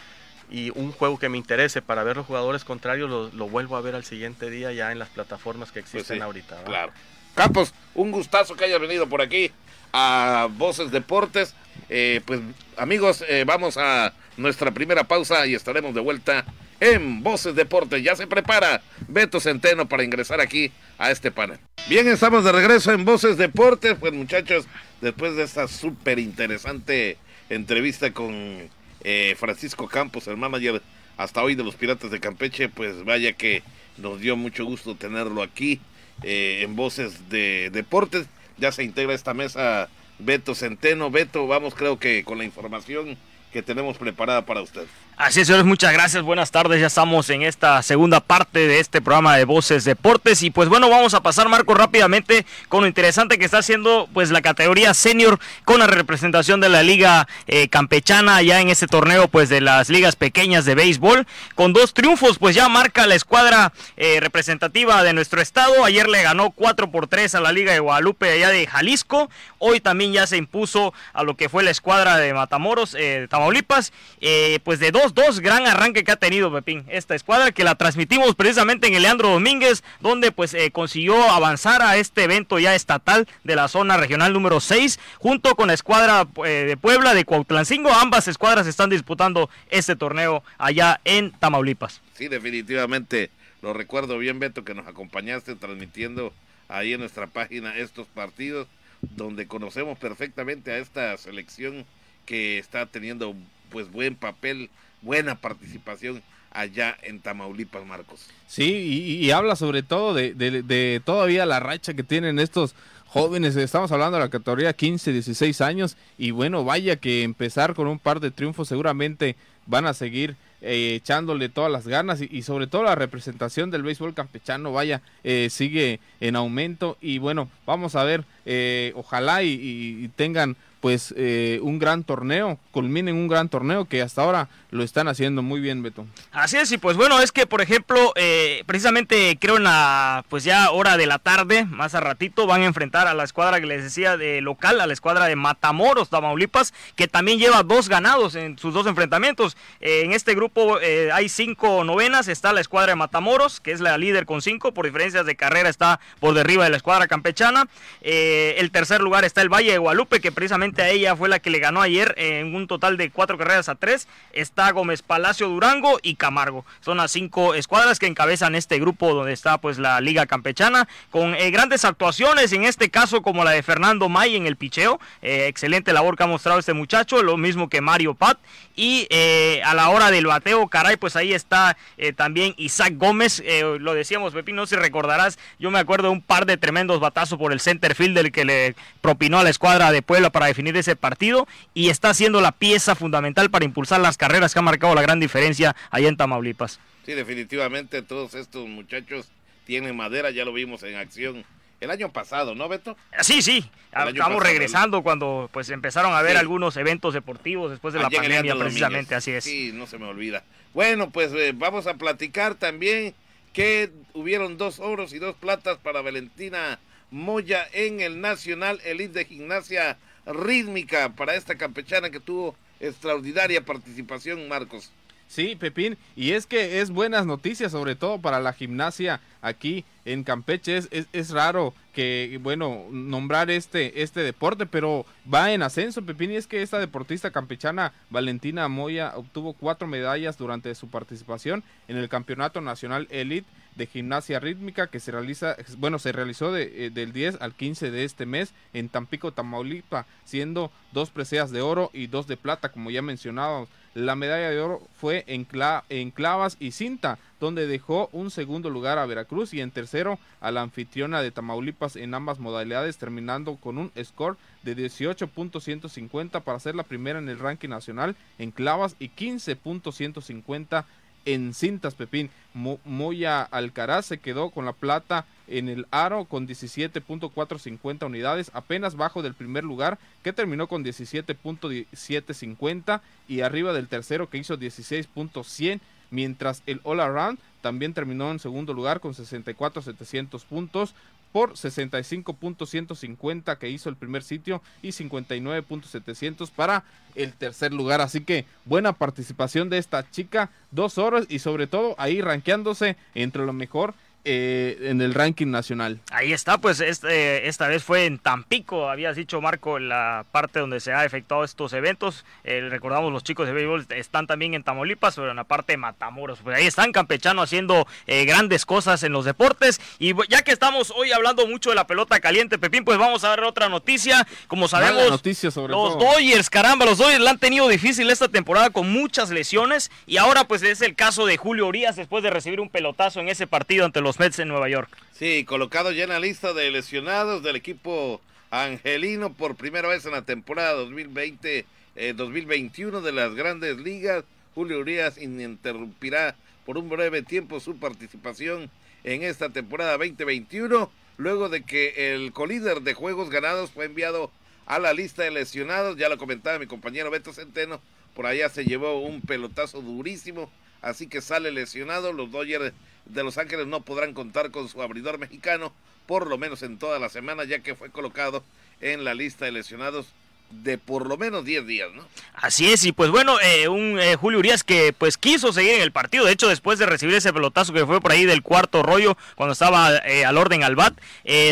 y un juego que me interese para ver los jugadores contrarios lo, lo vuelvo a ver al siguiente día ya en las plataformas que Pues existen sí, ahorita. ¿verdad? Claro. Campos, un gustazo que hayas venido por aquí a Voces Deportes. Eh, pues amigos, eh, vamos a nuestra primera pausa y estaremos de vuelta en Voces Deportes. Ya se prepara Beto Centeno para ingresar aquí a este panel. Bien, estamos de regreso en Voces Deportes. Pues muchachos, después de esta súper interesante entrevista con eh, Francisco Campos, el manager hasta hoy de los Piratas de Campeche, pues vaya que nos dio mucho gusto tenerlo aquí eh, en Voces de Deportes. Ya se integra esta mesa Beto Centeno. Beto, vamos creo que con la información que tenemos preparada para usted. Así es, señores, muchas gracias, buenas tardes, ya estamos en esta segunda parte de este programa de Voces Deportes. Y pues bueno, vamos a pasar Marco rápidamente con lo interesante que está haciendo pues la categoría senior con la representación de la liga eh, campechana ya en este torneo pues de las ligas pequeñas de béisbol. Con dos triunfos pues ya marca la escuadra eh, representativa de nuestro estado, ayer le ganó 4 por 3 a la liga de Guadalupe allá de Jalisco, hoy también ya se impuso a lo que fue la escuadra de Matamoros, eh, de Tamaulipas, eh, pues de 2-2, gran arranque que ha tenido Pepín, esta escuadra que la transmitimos precisamente en el Leandro Domínguez, donde pues eh, consiguió avanzar a este evento ya estatal de la zona regional número 6, junto con la escuadra eh, de Puebla de Cuautlancingo, ambas escuadras están disputando este torneo allá en Tamaulipas. Sí, definitivamente. Lo recuerdo bien, Beto, que nos acompañaste transmitiendo ahí en nuestra página estos partidos, donde conocemos perfectamente a esta selección que está teniendo pues buen papel, buena participación allá en Tamaulipas, Marcos. Sí, y, habla sobre todo de todavía la racha que tienen estos jóvenes, estamos hablando de la categoría 15, 16 años y bueno, vaya que empezar con un par de triunfos seguramente van a seguir eh, echándole todas las ganas y, sobre todo la representación del béisbol campechano, vaya, eh, sigue en aumento y bueno, vamos a ver, eh, ojalá y, tengan pues eh, un gran torneo, culminen un gran torneo que hasta ahora lo están haciendo muy bien, Beto. Así es, y pues bueno, es que por ejemplo, eh, precisamente creo en la pues ya hora de la tarde, más a ratito, van a enfrentar a la escuadra que les decía de local, a la escuadra de Matamoros, Tamaulipas, que también lleva dos ganados en sus dos enfrentamientos. Eh, en este grupo hay cinco novenas, está la escuadra de Matamoros, que es la líder con cinco, por diferencias de carrera está por derriba de la escuadra campechana. el tercer lugar está el Valle de Guadalupe, que precisamente a ella fue la que le ganó ayer en un total de cuatro carreras a tres. Está Gómez Palacio Durango y Camargo. Son las cinco escuadras que encabezan este grupo donde está pues la Liga Campechana con eh, grandes actuaciones, en este caso como la de Fernando May en el picheo. Eh, excelente labor que ha mostrado este muchacho, lo mismo que Mario Pat. Y eh, a la hora del bateo, caray, pues ahí está también Isaac Gómez. lo decíamos, Pepín, no sé si recordarás, yo me acuerdo de un par de tremendos batazos por el center fielder que le propinó a la escuadra de Puebla para ese partido y está siendo la pieza fundamental para impulsar las carreras que ha marcado la gran diferencia allá en Tamaulipas. Sí, definitivamente todos estos muchachos tienen madera, ya lo vimos en acción el año pasado, ¿no, Beto? Sí, sí. Estamos regresando cuando pues empezaron a haber algunos eventos deportivos después de la pandemia, precisamente, así es. Sí, no se me olvida. Bueno, pues eh, vamos a platicar también que hubieron dos oros y dos platas para Valentina Moya en el Nacional Elite de Gimnasia rítmica para esta campechana que tuvo extraordinaria participación, Marcos. Sí, Pepín, y es que es buenas noticias, sobre todo para la gimnasia aquí en Campeche. Es, es, raro que, bueno, nombrar este, este deporte, pero va en ascenso, Pepín, y es que esta deportista campechana, Valentina Moya, obtuvo cuatro medallas durante su participación en el Campeonato Nacional Elite de gimnasia rítmica que se realiza, bueno, se realizó de, eh, del 10 al 15 de este mes en Tampico, Tamaulipas, siendo dos preseas de oro y dos de plata, como ya mencionábamos. La medalla de oro fue en, en clavas y cinta, donde dejó un segundo lugar a Veracruz y en tercero a la anfitriona de Tamaulipas en ambas modalidades, terminando con un score de 18.150 para ser la primera en el ranking nacional en clavas y 15.150 en cintas, Pepín. Moya Alcaraz se quedó con la plata en el aro con 17.450 unidades, apenas bajo del primer lugar que terminó con 17.750 y arriba del tercero que hizo 16.100, mientras el All Around también terminó en segundo lugar con 64.700 puntos por 65.150 que hizo el primer sitio y 59.700 para el tercer lugar. Así que buena participación de esta chica, dos horas y sobre todo ahí rankeándose entre lo mejor eh, en el ranking nacional. Ahí está, pues este, esta vez fue en Tampico, habías dicho Marco, la parte donde se ha efectuado estos eventos. Eh, recordamos los chicos de béisbol están también en Tamaulipas, pero en la parte de Matamoros. Pues ahí están Campechano haciendo eh, grandes cosas en los deportes. Y ya que estamos hoy hablando mucho de la pelota caliente, Pepín, pues vamos a ver otra noticia. Como sabemos, noticia sobre los Dodgers, caramba, los Dodgers la han tenido difícil esta temporada con muchas lesiones. Y ahora pues es el caso de Julio Urias después de recibir un pelotazo en ese partido ante los los Mets en Nueva York. Sí, colocado ya en la lista de lesionados del equipo angelino por primera vez en la temporada 2020 2021 eh, de las grandes ligas. Julio Urias interrumpirá por un breve tiempo su participación en esta temporada 2021, luego de que el colíder de juegos ganados fue enviado a la lista de lesionados, ya lo comentaba mi compañero Beto Centeno, por allá se llevó un pelotazo durísimo, así que sale lesionado, los Dodgers de Los Ángeles no podrán contar con su abridor mexicano, por lo menos en toda la semana, ya que fue colocado en la lista de lesionados de por lo menos 10 días, ¿no? Así es, y pues bueno, eh, un eh, Julio Urias que pues quiso seguir en el partido, de hecho después de recibir ese pelotazo que fue por ahí del cuarto rollo cuando estaba eh, al orden al bat,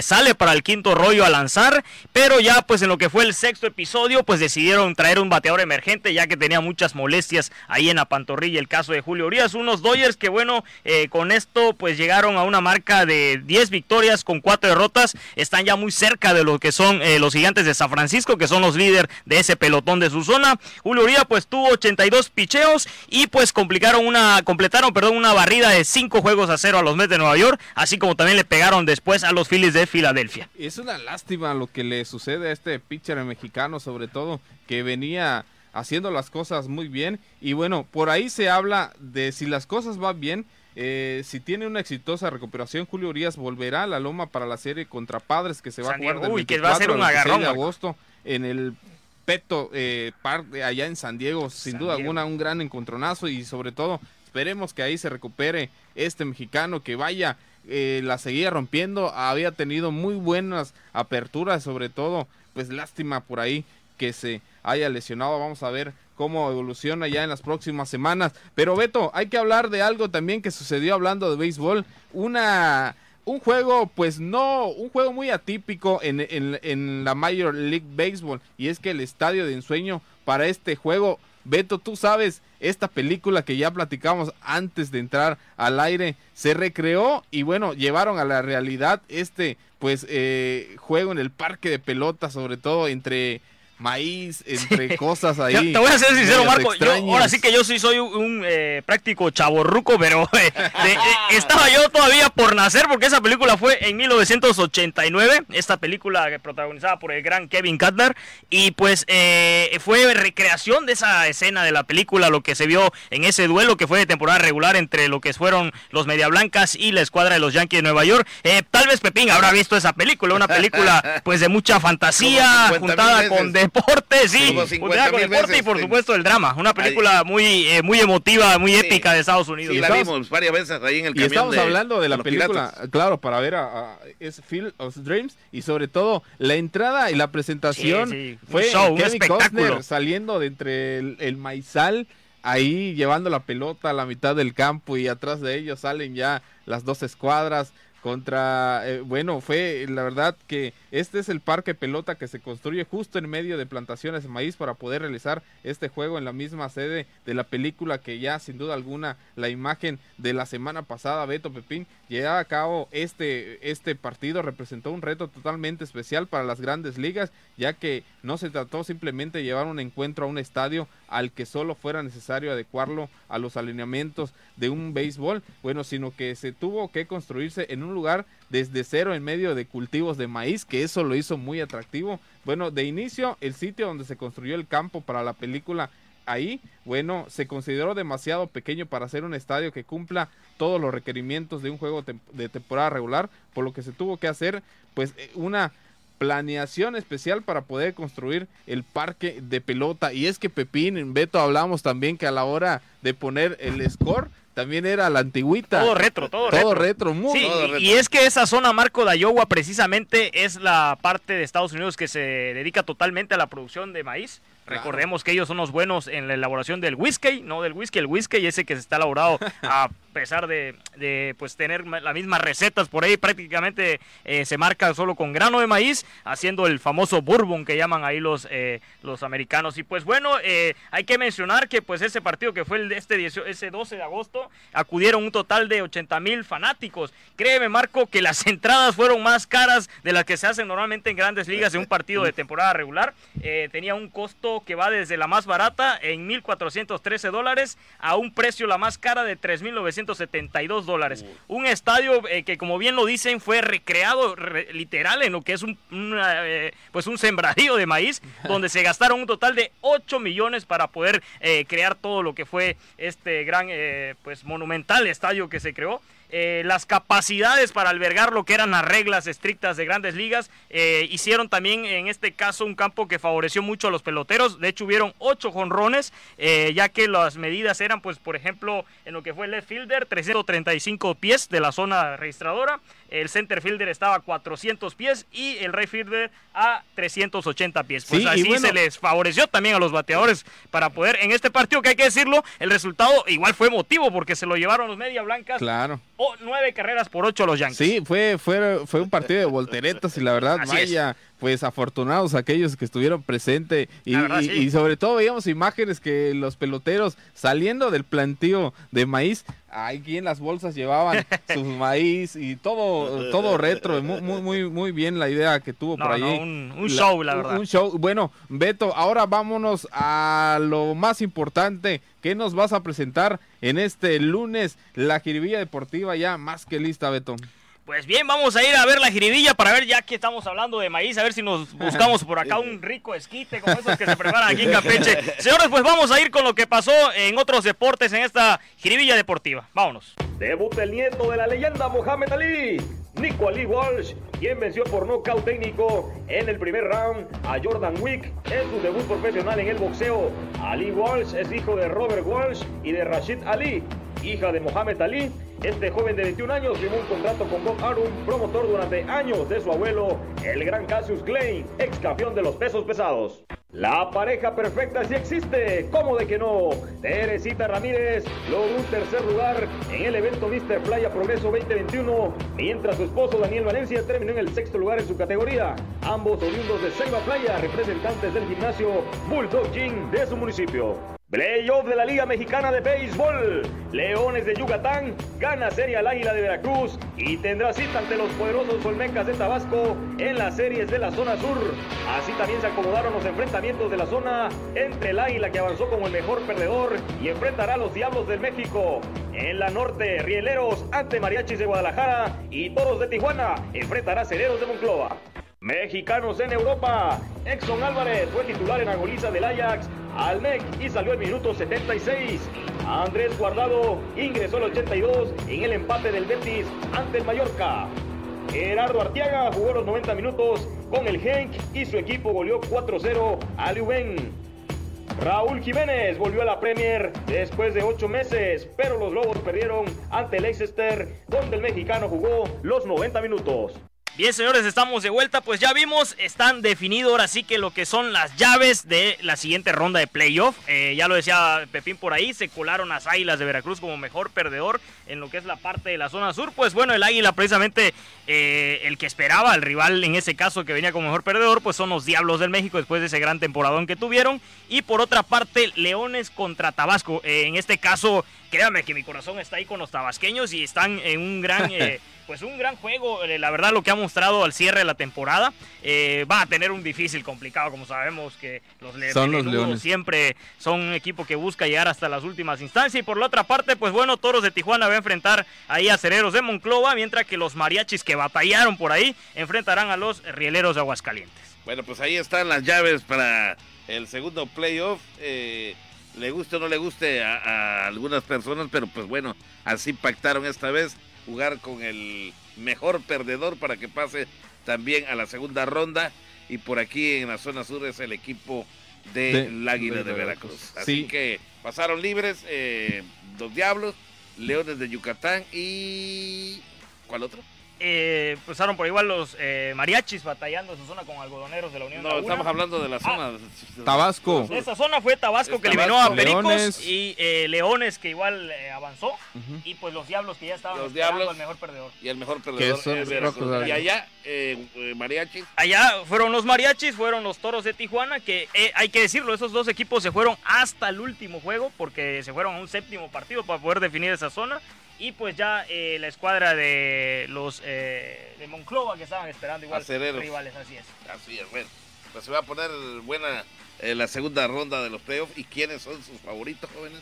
sale para el quinto rollo a lanzar, pero ya pues en lo que fue el sexto episodio pues decidieron traer un bateador emergente ya que tenía muchas molestias ahí en la pantorrilla el caso de Julio Urias, unos Dodgers que bueno, con esto pues llegaron a una marca de 10 victorias con 4 derrotas, están ya muy cerca de lo que son los gigantes de San Francisco que son los líderes de ese pelotón de su zona. Julio pues tuvo 82 picheos y pues complicaron una, completaron perdón, una barrida de 5 juegos a 0 a los Mets de Nueva York, así como también le pegaron después a los Phillies de Filadelfia. Es una lástima lo que le sucede a este pitcher mexicano, sobre todo, que venía haciendo las cosas muy bien. Y bueno, por ahí se habla de si las cosas van bien, eh, si tiene una exitosa recuperación, Julio Urias volverá a la loma para la serie contra Padres que se va a jugar del que va a ser un agarrón, de agosto en el Peto eh, allá en San Diego. Sin duda alguna, un gran encontronazo y sobre todo esperemos que ahí se recupere este mexicano que vaya eh, la seguía rompiendo, había tenido muy buenas aperturas, sobre todo, pues lástima por ahí que se haya lesionado. Vamos a ver cómo evoluciona ya en las próximas semanas. Pero Beto, hay que hablar de algo también que sucedió hablando de béisbol. Una un juego, pues no, un juego muy atípico en, en, en, la Major League Baseball. Y es que el estadio de ensueño para este juego, Beto, tú sabes, esta película que ya platicamos antes de entrar al aire, se recreó y bueno, llevaron a la realidad este, pues, eh, juego en el parque de pelota, sobre todo entre maíz, entre cosas ahí. Te voy a ser sincero, Marco. ahora sí que yo sí soy un, eh, práctico chaborruco, pero eh, eh, estaba yo todavía por nacer porque esa película fue en 1989. Esta película protagonizada por el gran Kevin Cutler. Y pues fue recreación de esa escena de la película, lo que se vio en ese duelo que fue de temporada regular entre lo que fueron los Media Blancas y la escuadra de los Yankees de Nueva York. tal vez Pepín habrá visto esa película, una película pues de mucha fantasía, juntada con deporte, sí. deporte y por supuesto el drama. Una película muy eh, muy emotiva, muy épica de Estados Unidos. Y la vimos varias veces ahí en el Y estamos hablando de la película, claro, para ver a, es Field of Dreams y sobre todo la entrada y la presentación fue Kevin Costner saliendo de entre el, maizal ahí llevando la pelota a la mitad del campo y atrás de ellos salen ya las dos escuadras contra, eh, bueno, fue la verdad que este es el parque pelota que se construye justo en medio de plantaciones de maíz para poder realizar este juego en la misma sede de la película que ya sin duda alguna la imagen de la semana pasada, Beto Pepín, llevaba a cabo este, este partido, representó un reto totalmente especial para las grandes ligas, ya que no se trató simplemente de llevar un encuentro a un estadio al que solo fuera necesario adecuarlo a los alineamientos de un béisbol, bueno, sino que se tuvo que construirse en un lugar desde cero en medio de cultivos de maíz, que eso lo hizo muy atractivo. Bueno, de inicio, el sitio donde se construyó el campo para la película ahí, bueno, se consideró demasiado pequeño para hacer un estadio que cumpla todos los requerimientos de un juego de temporada regular, por lo que se tuvo que hacer pues eh, una planeación especial para poder construir el parque de pelota. Y es que Pepín, en Beto hablamos también que a la hora de poner el score, también era la antigüita. Todo retro, todo, todo retro. muy Y, es que esa zona Marco de Iowa precisamente es la parte de Estados Unidos que se dedica totalmente a la producción de maíz. Recordemos que ellos son los buenos en la elaboración del whisky, no del whisky, el whisky ese que se está elaborado a pesar de, pues tener las mismas recetas por ahí, prácticamente eh, se marca solo con grano de maíz, haciendo el famoso bourbon que llaman ahí los, eh, los americanos. Y pues bueno, eh, hay que mencionar que pues ese partido que fue el de este ese 12 de agosto, acudieron un total de 80 mil fanáticos. Créeme, Marco, que las entradas fueron más caras de las que se hacen normalmente en grandes ligas en un partido de temporada regular. tenía un costo que va desde la más barata en 1.413 dólares a un precio la más cara de 3.900 72 dólares. Un estadio eh, que, como bien lo dicen, fue recreado literal en lo que es un, eh, pues un sembradío de maíz, donde se gastaron un total de 8 millones para poder eh, crear todo lo que fue este gran, pues monumental estadio que se creó. Eh, las capacidades para albergar lo que eran las reglas estrictas de grandes ligas. Eh, hicieron también en este caso un campo que favoreció mucho a los peloteros. De hecho, hubieron ocho jonrones, eh, ya que las medidas eran, pues, por ejemplo, en lo que fue el left fielder, 335 pies de la zona registradora. El center fielder estaba a 400 pies y el right fielder a 380 pies. Pues así se les favoreció también a los bateadores para poder, en este partido que hay que decirlo, el resultado igual fue emotivo porque se lo llevaron los media blancas. Claro o nueve carreras por ocho los Yankees. Sí, fue, fue, fue un partido de volteretas y la verdad, vaya, pues afortunados aquellos que estuvieron presentes y, y, sobre todo veíamos imágenes que los peloteros saliendo del plantío de maíz aquí en las bolsas llevaban su maíz y todo todo retro. Muy muy muy bien la idea que tuvo por ahí. un, show la verdad. un show. Bueno Beto ahora vámonos a lo más importante. ¿Qué nos vas a presentar en este lunes? La jiribilla deportiva ya más que lista, Beto. Pues bien, vamos a ir a ver la jiribilla para ver, ya que estamos hablando de maíz, a ver si nos buscamos por acá un rico esquite como esos que se preparan aquí en Campeche. Señores, pues vamos a ir con lo que pasó en otros deportes en esta jiribilla deportiva. Vámonos. Debuta el nieto de la leyenda Mohamed Ali, Nico Ali Walsh, quien venció por nocaut técnico en el primer round a Jordan Wick en su debut profesional en el boxeo. Ali Walsh es hijo de Robert Walsh y de Rashid Ali, hija de Mohamed Ali este joven de 21 años firmó un contrato con Bob Arum, promotor durante años de su abuelo, el gran Cassius Clay, ex campeón de los pesos pesados. La pareja perfecta sí existe, ¿cómo de que no? Teresita Ramírez logró un tercer lugar en el evento Mr. Playa Progreso 2021, mientras su esposo Daniel Valencia terminó en el sexto lugar en su categoría. Ambos oriundos de Ceiba Playa, representantes del gimnasio Bulldog Gym de su municipio. Playoff de la Liga Mexicana de Béisbol. Leones de Yucatán gana serie al Águila de Veracruz y tendrá cita ante los poderosos Olmecas de Tabasco en las series de la zona sur. Así también se acomodaron los enfrentamientos de la zona entre el Águila que avanzó como el mejor perdedor y enfrentará a los Diablos del México. En la norte, Rieleros ante Mariachis de Guadalajara y Toros de Tijuana enfrentará Cereros de Monclova. Mexicanos en Europa. Exxon Álvarez fue titular en Agoliza del Ajax al MEC y salió el minuto 76. Andrés Guardado ingresó al 82 en el empate del Betis ante el Mallorca. Gerardo Artiaga jugó los 90 minutos con el Genk y su equipo goleó 4-0 a Leuven. Raúl Jiménez volvió a la Premier después de 8 meses, pero los Lobos perdieron ante Leicester, donde el mexicano jugó los 90 minutos. Bien, señores, estamos de vuelta. Pues ya vimos, están definidos ahora sí que lo que son las llaves de la siguiente ronda de playoff. Eh, ya lo decía Pepín por ahí, se colaron las Águilas de Veracruz como mejor perdedor en lo que es la parte de la zona sur. Pues bueno, el Águila precisamente eh, el que esperaba, el rival en ese caso que venía como mejor perdedor, pues son los Diablos del México después de ese gran temporadón que tuvieron. Y por otra parte, Leones contra Tabasco. Eh, en este caso, créame que mi corazón está ahí con los tabasqueños y están en un gran... pues un gran juego, eh, la verdad lo que ha mostrado al cierre de la temporada. Eh, va a tener un difícil complicado, como sabemos que los, Leones siempre son un equipo que busca llegar hasta las últimas instancias. Y por la otra parte, pues bueno, Toros de Tijuana va a enfrentar ahí a Cereros de Monclova, mientras que los mariachis que batallaron por ahí enfrentarán a los rieleros de Aguascalientes. Bueno, pues ahí están las llaves para el segundo playoff. Eh, le guste o no le guste a, a algunas personas, pero pues bueno, así pactaron esta vez jugar con el mejor perdedor para que pase también a la segunda ronda. Y por aquí en la zona sur es el equipo del de, Águila de, Veracruz. Así que pasaron libres eh, los Diablos, Leones de Yucatán y... ¿Cuál otro? Eh, pasaron por igual los eh, mariachis batallando en su zona con algodoneros de la Unión. No, estamos hablando de la zona. Ah, Tabasco. Esa zona fue Tabasco que eliminó a Pericos y eh, Leones que igual eh, avanzó. Y pues los Diablos que ya estaban los diablos, el mejor perdedor. Y el mejor perdedor. y allá, mariachis. Allá fueron los mariachis, fueron los toros de Tijuana, que hay que decirlo, esos dos equipos se fueron hasta el último juego porque se fueron a un séptimo partido para poder definir esa zona. Y pues ya eh, la escuadra de los eh, de Monclova que estaban esperando igual rivales, así es. Así es, bueno. Pues se va a poner buena eh, la segunda ronda de los playoffs. ¿Y quiénes son sus favoritos, jóvenes?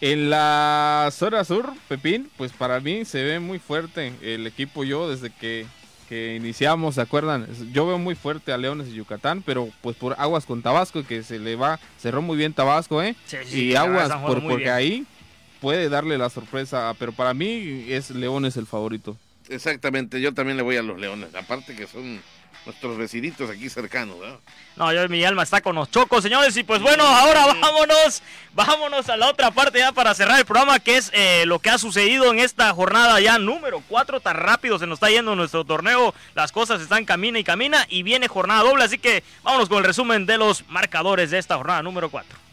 En la zona sur, Pepín, pues para mí se ve muy fuerte el equipo yo desde que, que iniciamos, ¿se acuerdan? Yo veo muy fuerte a Leones y Yucatán, pero pues por aguas con Tabasco, que se le va, cerró muy bien Tabasco, ¿eh? Sí, sí, y aguas por, porque ahí puede darle la sorpresa, pero para mí es Leones el favorito. Exactamente, yo también le voy a los Leones, aparte que son nuestros vecinitos aquí cercanos. No, yo mi alma está con los chocos, señores, y pues bueno, ahora vámonos, vámonos a la otra parte ya para cerrar el programa, que es eh, lo que ha sucedido en esta jornada ya número 4, tan rápido se nos está yendo nuestro torneo, las cosas están camina y camina, y viene jornada doble, así que vámonos con el resumen de los marcadores de esta jornada número 4.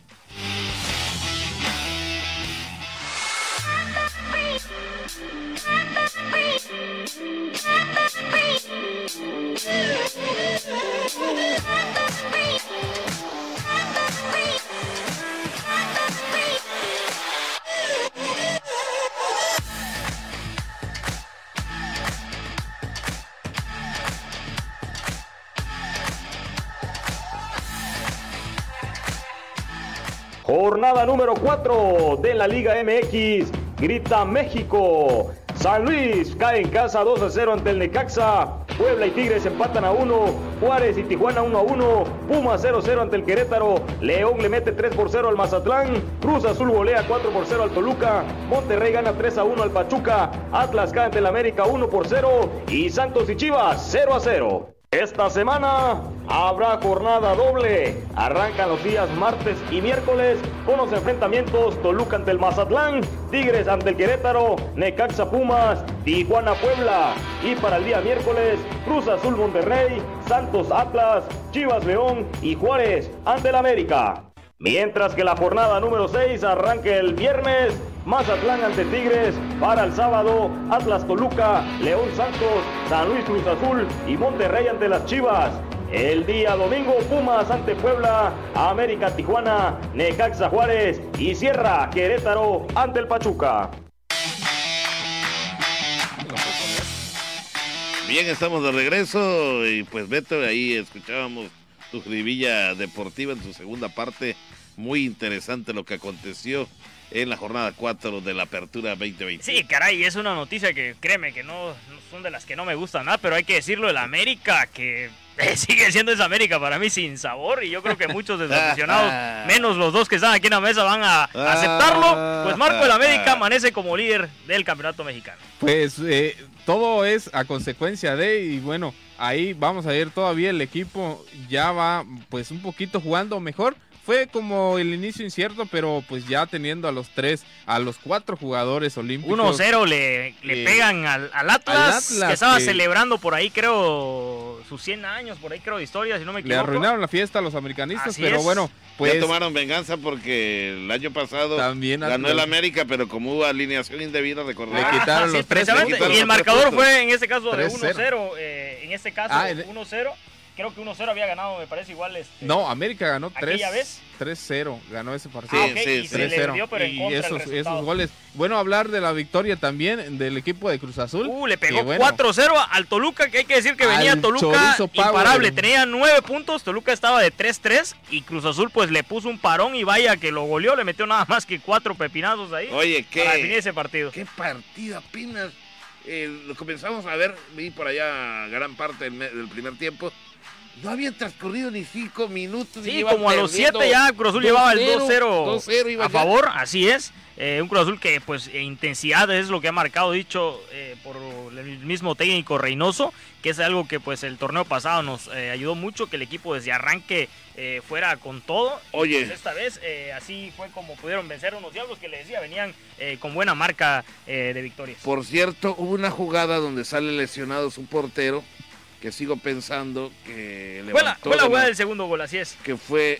Jornada número 4 de la Liga MX. Grita México. San Luis cae en casa 2 a 0 ante el Necaxa. Puebla y Tigres empatan a 1. Juárez y Tijuana 1 a 1. Puma 0 a 0 ante el Querétaro. León le mete 3 por 0 al Mazatlán. Cruz Azul golea 4 por 0 al Toluca. Monterrey gana 3 a 1 al Pachuca. Atlas cae ante el América 1 por 0. Y Santos y Chivas 0 a 0. Esta semana habrá jornada doble. Arrancan los días martes y miércoles con los enfrentamientos Toluca ante el Mazatlán, Tigres ante el Querétaro, Necaxa Pumas, Tijuana Puebla. Y para el día miércoles, Cruz Azul Monterrey, Santos Atlas, Chivas León y Juárez ante el América. Mientras que la jornada número 6 arranque el viernes, Mazatlán ante Tigres, para el sábado, Atlas Toluca, León Santos, San Luis Cruz Azul y Monterrey ante las Chivas. El día domingo, Pumas ante Puebla, América Tijuana, Necaxa Juárez y Sierra Querétaro ante el Pachuca. Bien, estamos de regreso y pues Beto, ahí escuchábamos tu gribilla deportiva en su segunda parte. Muy interesante lo que aconteció en la jornada 4 de la Apertura 2020. Sí, caray, es una noticia que créeme que no, no son de las que no me gustan nada, pero hay que decirlo, el América, que sigue siendo esa América para mí sin sabor y yo creo que muchos de los aficionados, menos los dos que están aquí en la mesa, van a aceptarlo. Pues Marco el América amanece como líder del campeonato mexicano. Pues eh, todo es a consecuencia de, y bueno, ahí vamos a ver todavía el equipo ya va pues un poquito jugando mejor. Fue como el inicio incierto, pero pues ya teniendo a los tres, a los cuatro jugadores olímpicos. 1-0 le, le Eh, pegan al, al Atlas, al Atlas, que estaba que- celebrando por ahí, creo, sus 100 años, por ahí creo de historia, si no me Le equivoco. arruinaron la fiesta a los americanistas, Así pero es. bueno, pues ya tomaron venganza porque el año pasado También ganó el América, pero como hubo alineación indebida, recordar. Le quitaron sí, los tres precisamente, puntos. Y el marcador fue en este caso de 3-0. 1-0. eh, en este caso, Ah, en- 1-0. Creo que 1-0 había ganado, me parece igual. Este, no, América ganó 3 ¿Aquella vez? 3-0, ganó ese partido. Ah, Sí, ok, sí, y sí. se le 3-0. dio, pero y esos, esos goles. Bueno, hablar de la victoria también del equipo de Cruz Azul. Uh, le pegó bueno, 4-0 al Toluca, que hay que decir que venía Toluca imparable. Tenía 9 puntos, Toluca estaba de 3-3 y Cruz Azul pues le puso un parón y vaya que lo goleó, le metió nada más que 4 pepinazos ahí Oye, para definir qué, ese partido. qué partido apenas. eh, lo comenzamos a ver, vi por allá gran parte del, del primer tiempo. No habían transcurrido ni cinco minutos. y Sí, iban como a los 7 ya Cruz Azul llevaba el 2-0 2-0 iba a favor, así es. Eh, un Cruz Azul que pues eh, intensidad es lo que ha marcado dicho eh, por el mismo técnico Reynoso, que es algo que pues el torneo pasado nos eh, ayudó mucho, que el equipo desde arranque fuera con todo. Oye. Pues esta vez así fue como pudieron vencer a unos diablos que le decía venían eh, con buena marca de victorias. Por cierto, hubo una jugada donde sale lesionado su portero, que sigo pensando que levantó fue la jugada del segundo gol, así es. que fue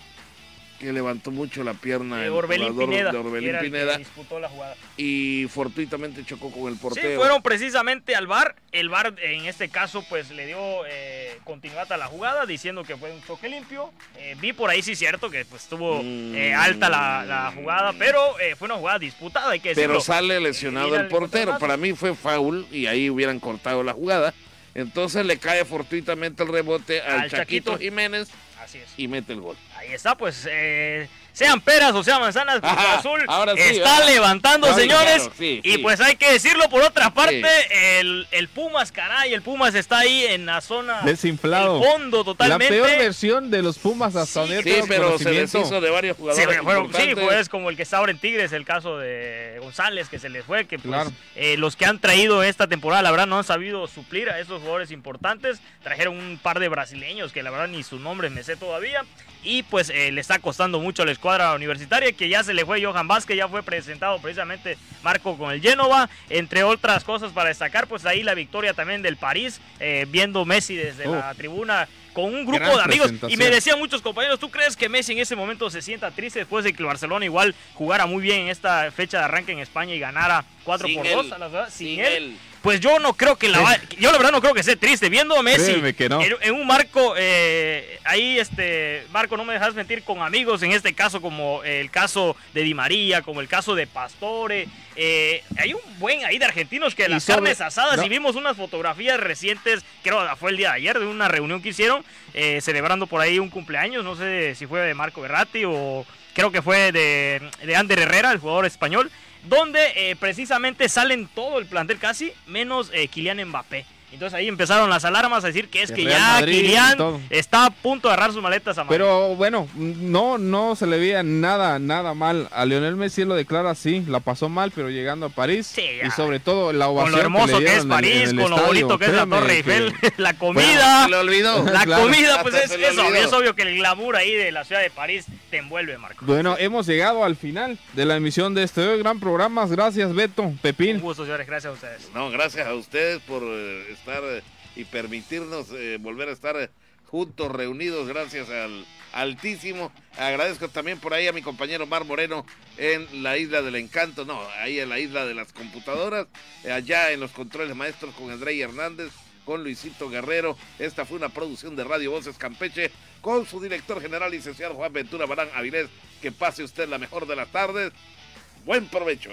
que levantó mucho la pierna De el Orbelín Pineda. de Orbelín Pineda disputó la jugada. y fortuitamente chocó con el portero. Sí, fueron precisamente al VAR. El VAR en este caso pues le dio eh, continuidad a la jugada diciendo que fue un choque limpio. Eh, vi por ahí sí cierto que pues estuvo eh, alta la, la jugada, pero eh, fue una jugada disputada, hay que decirlo. Pero sale lesionado Mira el portero. Para mí fue foul y ahí hubieran cortado la jugada. Entonces le cae fortuitamente el rebote al, Al Chaquito, Chaquito. Jiménez Así es. y mete el gol. Ahí está, pues eh, sean peras o sean manzanas, Cruz Ajá, Azul ahora sí, está ¿verdad? levantando, Ay, señores. claro, sí, y sí. pues hay que decirlo por otra parte, el, el Pumas, caray, el Pumas está ahí en la zona Desinflado. el fondo La totalmente. peor versión de los Pumas hasta Sí, donde Sí, pero se deshizo de varios Sí, jugadores. fueron- sí, pues como el que está ahora en Tigres, el caso de González, que se les fue, que pues Claro. eh, los que han traído esta temporada, la verdad, no han sabido suplir a esos jugadores importantes. Trajeron un par de brasileños que la verdad ni su nombre me sé todavía. Y pues eh, le está costando mucho a la escuadra universitaria, que ya se le fue Johan Vázquez, ya fue presentado precisamente Marco con el Génova. Entre otras cosas para destacar, pues ahí la victoria también del París, eh, viendo Messi desde la tribuna con un grupo Gran de amigos. Y me decían muchos compañeros, ¿tú crees que Messi en ese momento se sienta triste después de que el Barcelona igual jugara muy bien en esta fecha de arranque en España y ganara 4 Sin por él. 2 a la verdad, sin, Sin él? él. Pues yo no creo que la va- yo la verdad no creo que sea triste viendo a Messi que no. en, en un marco eh, ahí este Marco no me dejas mentir con amigos en este caso como el caso de Di María como el caso de Pastore eh, hay un buen ahí de argentinos que Y las sobre- carnes asadas no. y vimos unas fotografías recientes creo fue el día de ayer de una reunión que hicieron eh, celebrando por ahí un cumpleaños no sé si fue de Marco Berratti o creo que fue de, de Ander Herrera, el jugador español, donde eh, precisamente salen todo el plantel casi, menos eh, Kylian Mbappé. Entonces ahí empezaron las alarmas a decir que es El que Real ya Madrid Kylian está a punto de agarrar sus maletas a Madrid. Pero bueno, no, no se le veía nada, nada mal. A Lionel Messi lo declara así, la pasó mal, pero llegando a París. Sí, y sobre todo la ovación con lo hermoso que, es dieron en el- París, en el con lo bonito que es la Torre que- Eiffel, la comida. Se le olvidó. La Claro. comida, pues es, es obvio, es obvio que el glamour ahí de la ciudad de París te envuelve, Marco. Bueno, hemos llegado al final de la emisión de este gran programa. Gracias, Beto, Un Pepín. gusto, señores, gracias a ustedes. No, gracias a ustedes por eh, estar eh, y permitirnos eh, volver a estar eh, juntos, reunidos, gracias al Altísimo. Agradezco también por ahí a mi compañero Mar Moreno en la Isla del Encanto, no, ahí en la Isla de las Computadoras, allá en los controles maestros con André Hernández, con Luisito Guerrero. Esta fue una producción de Radio Voces Campeche con su director general, licenciado Juan Ventura Barán Avilés. Que pase usted la mejor de las tardes. Buen provecho.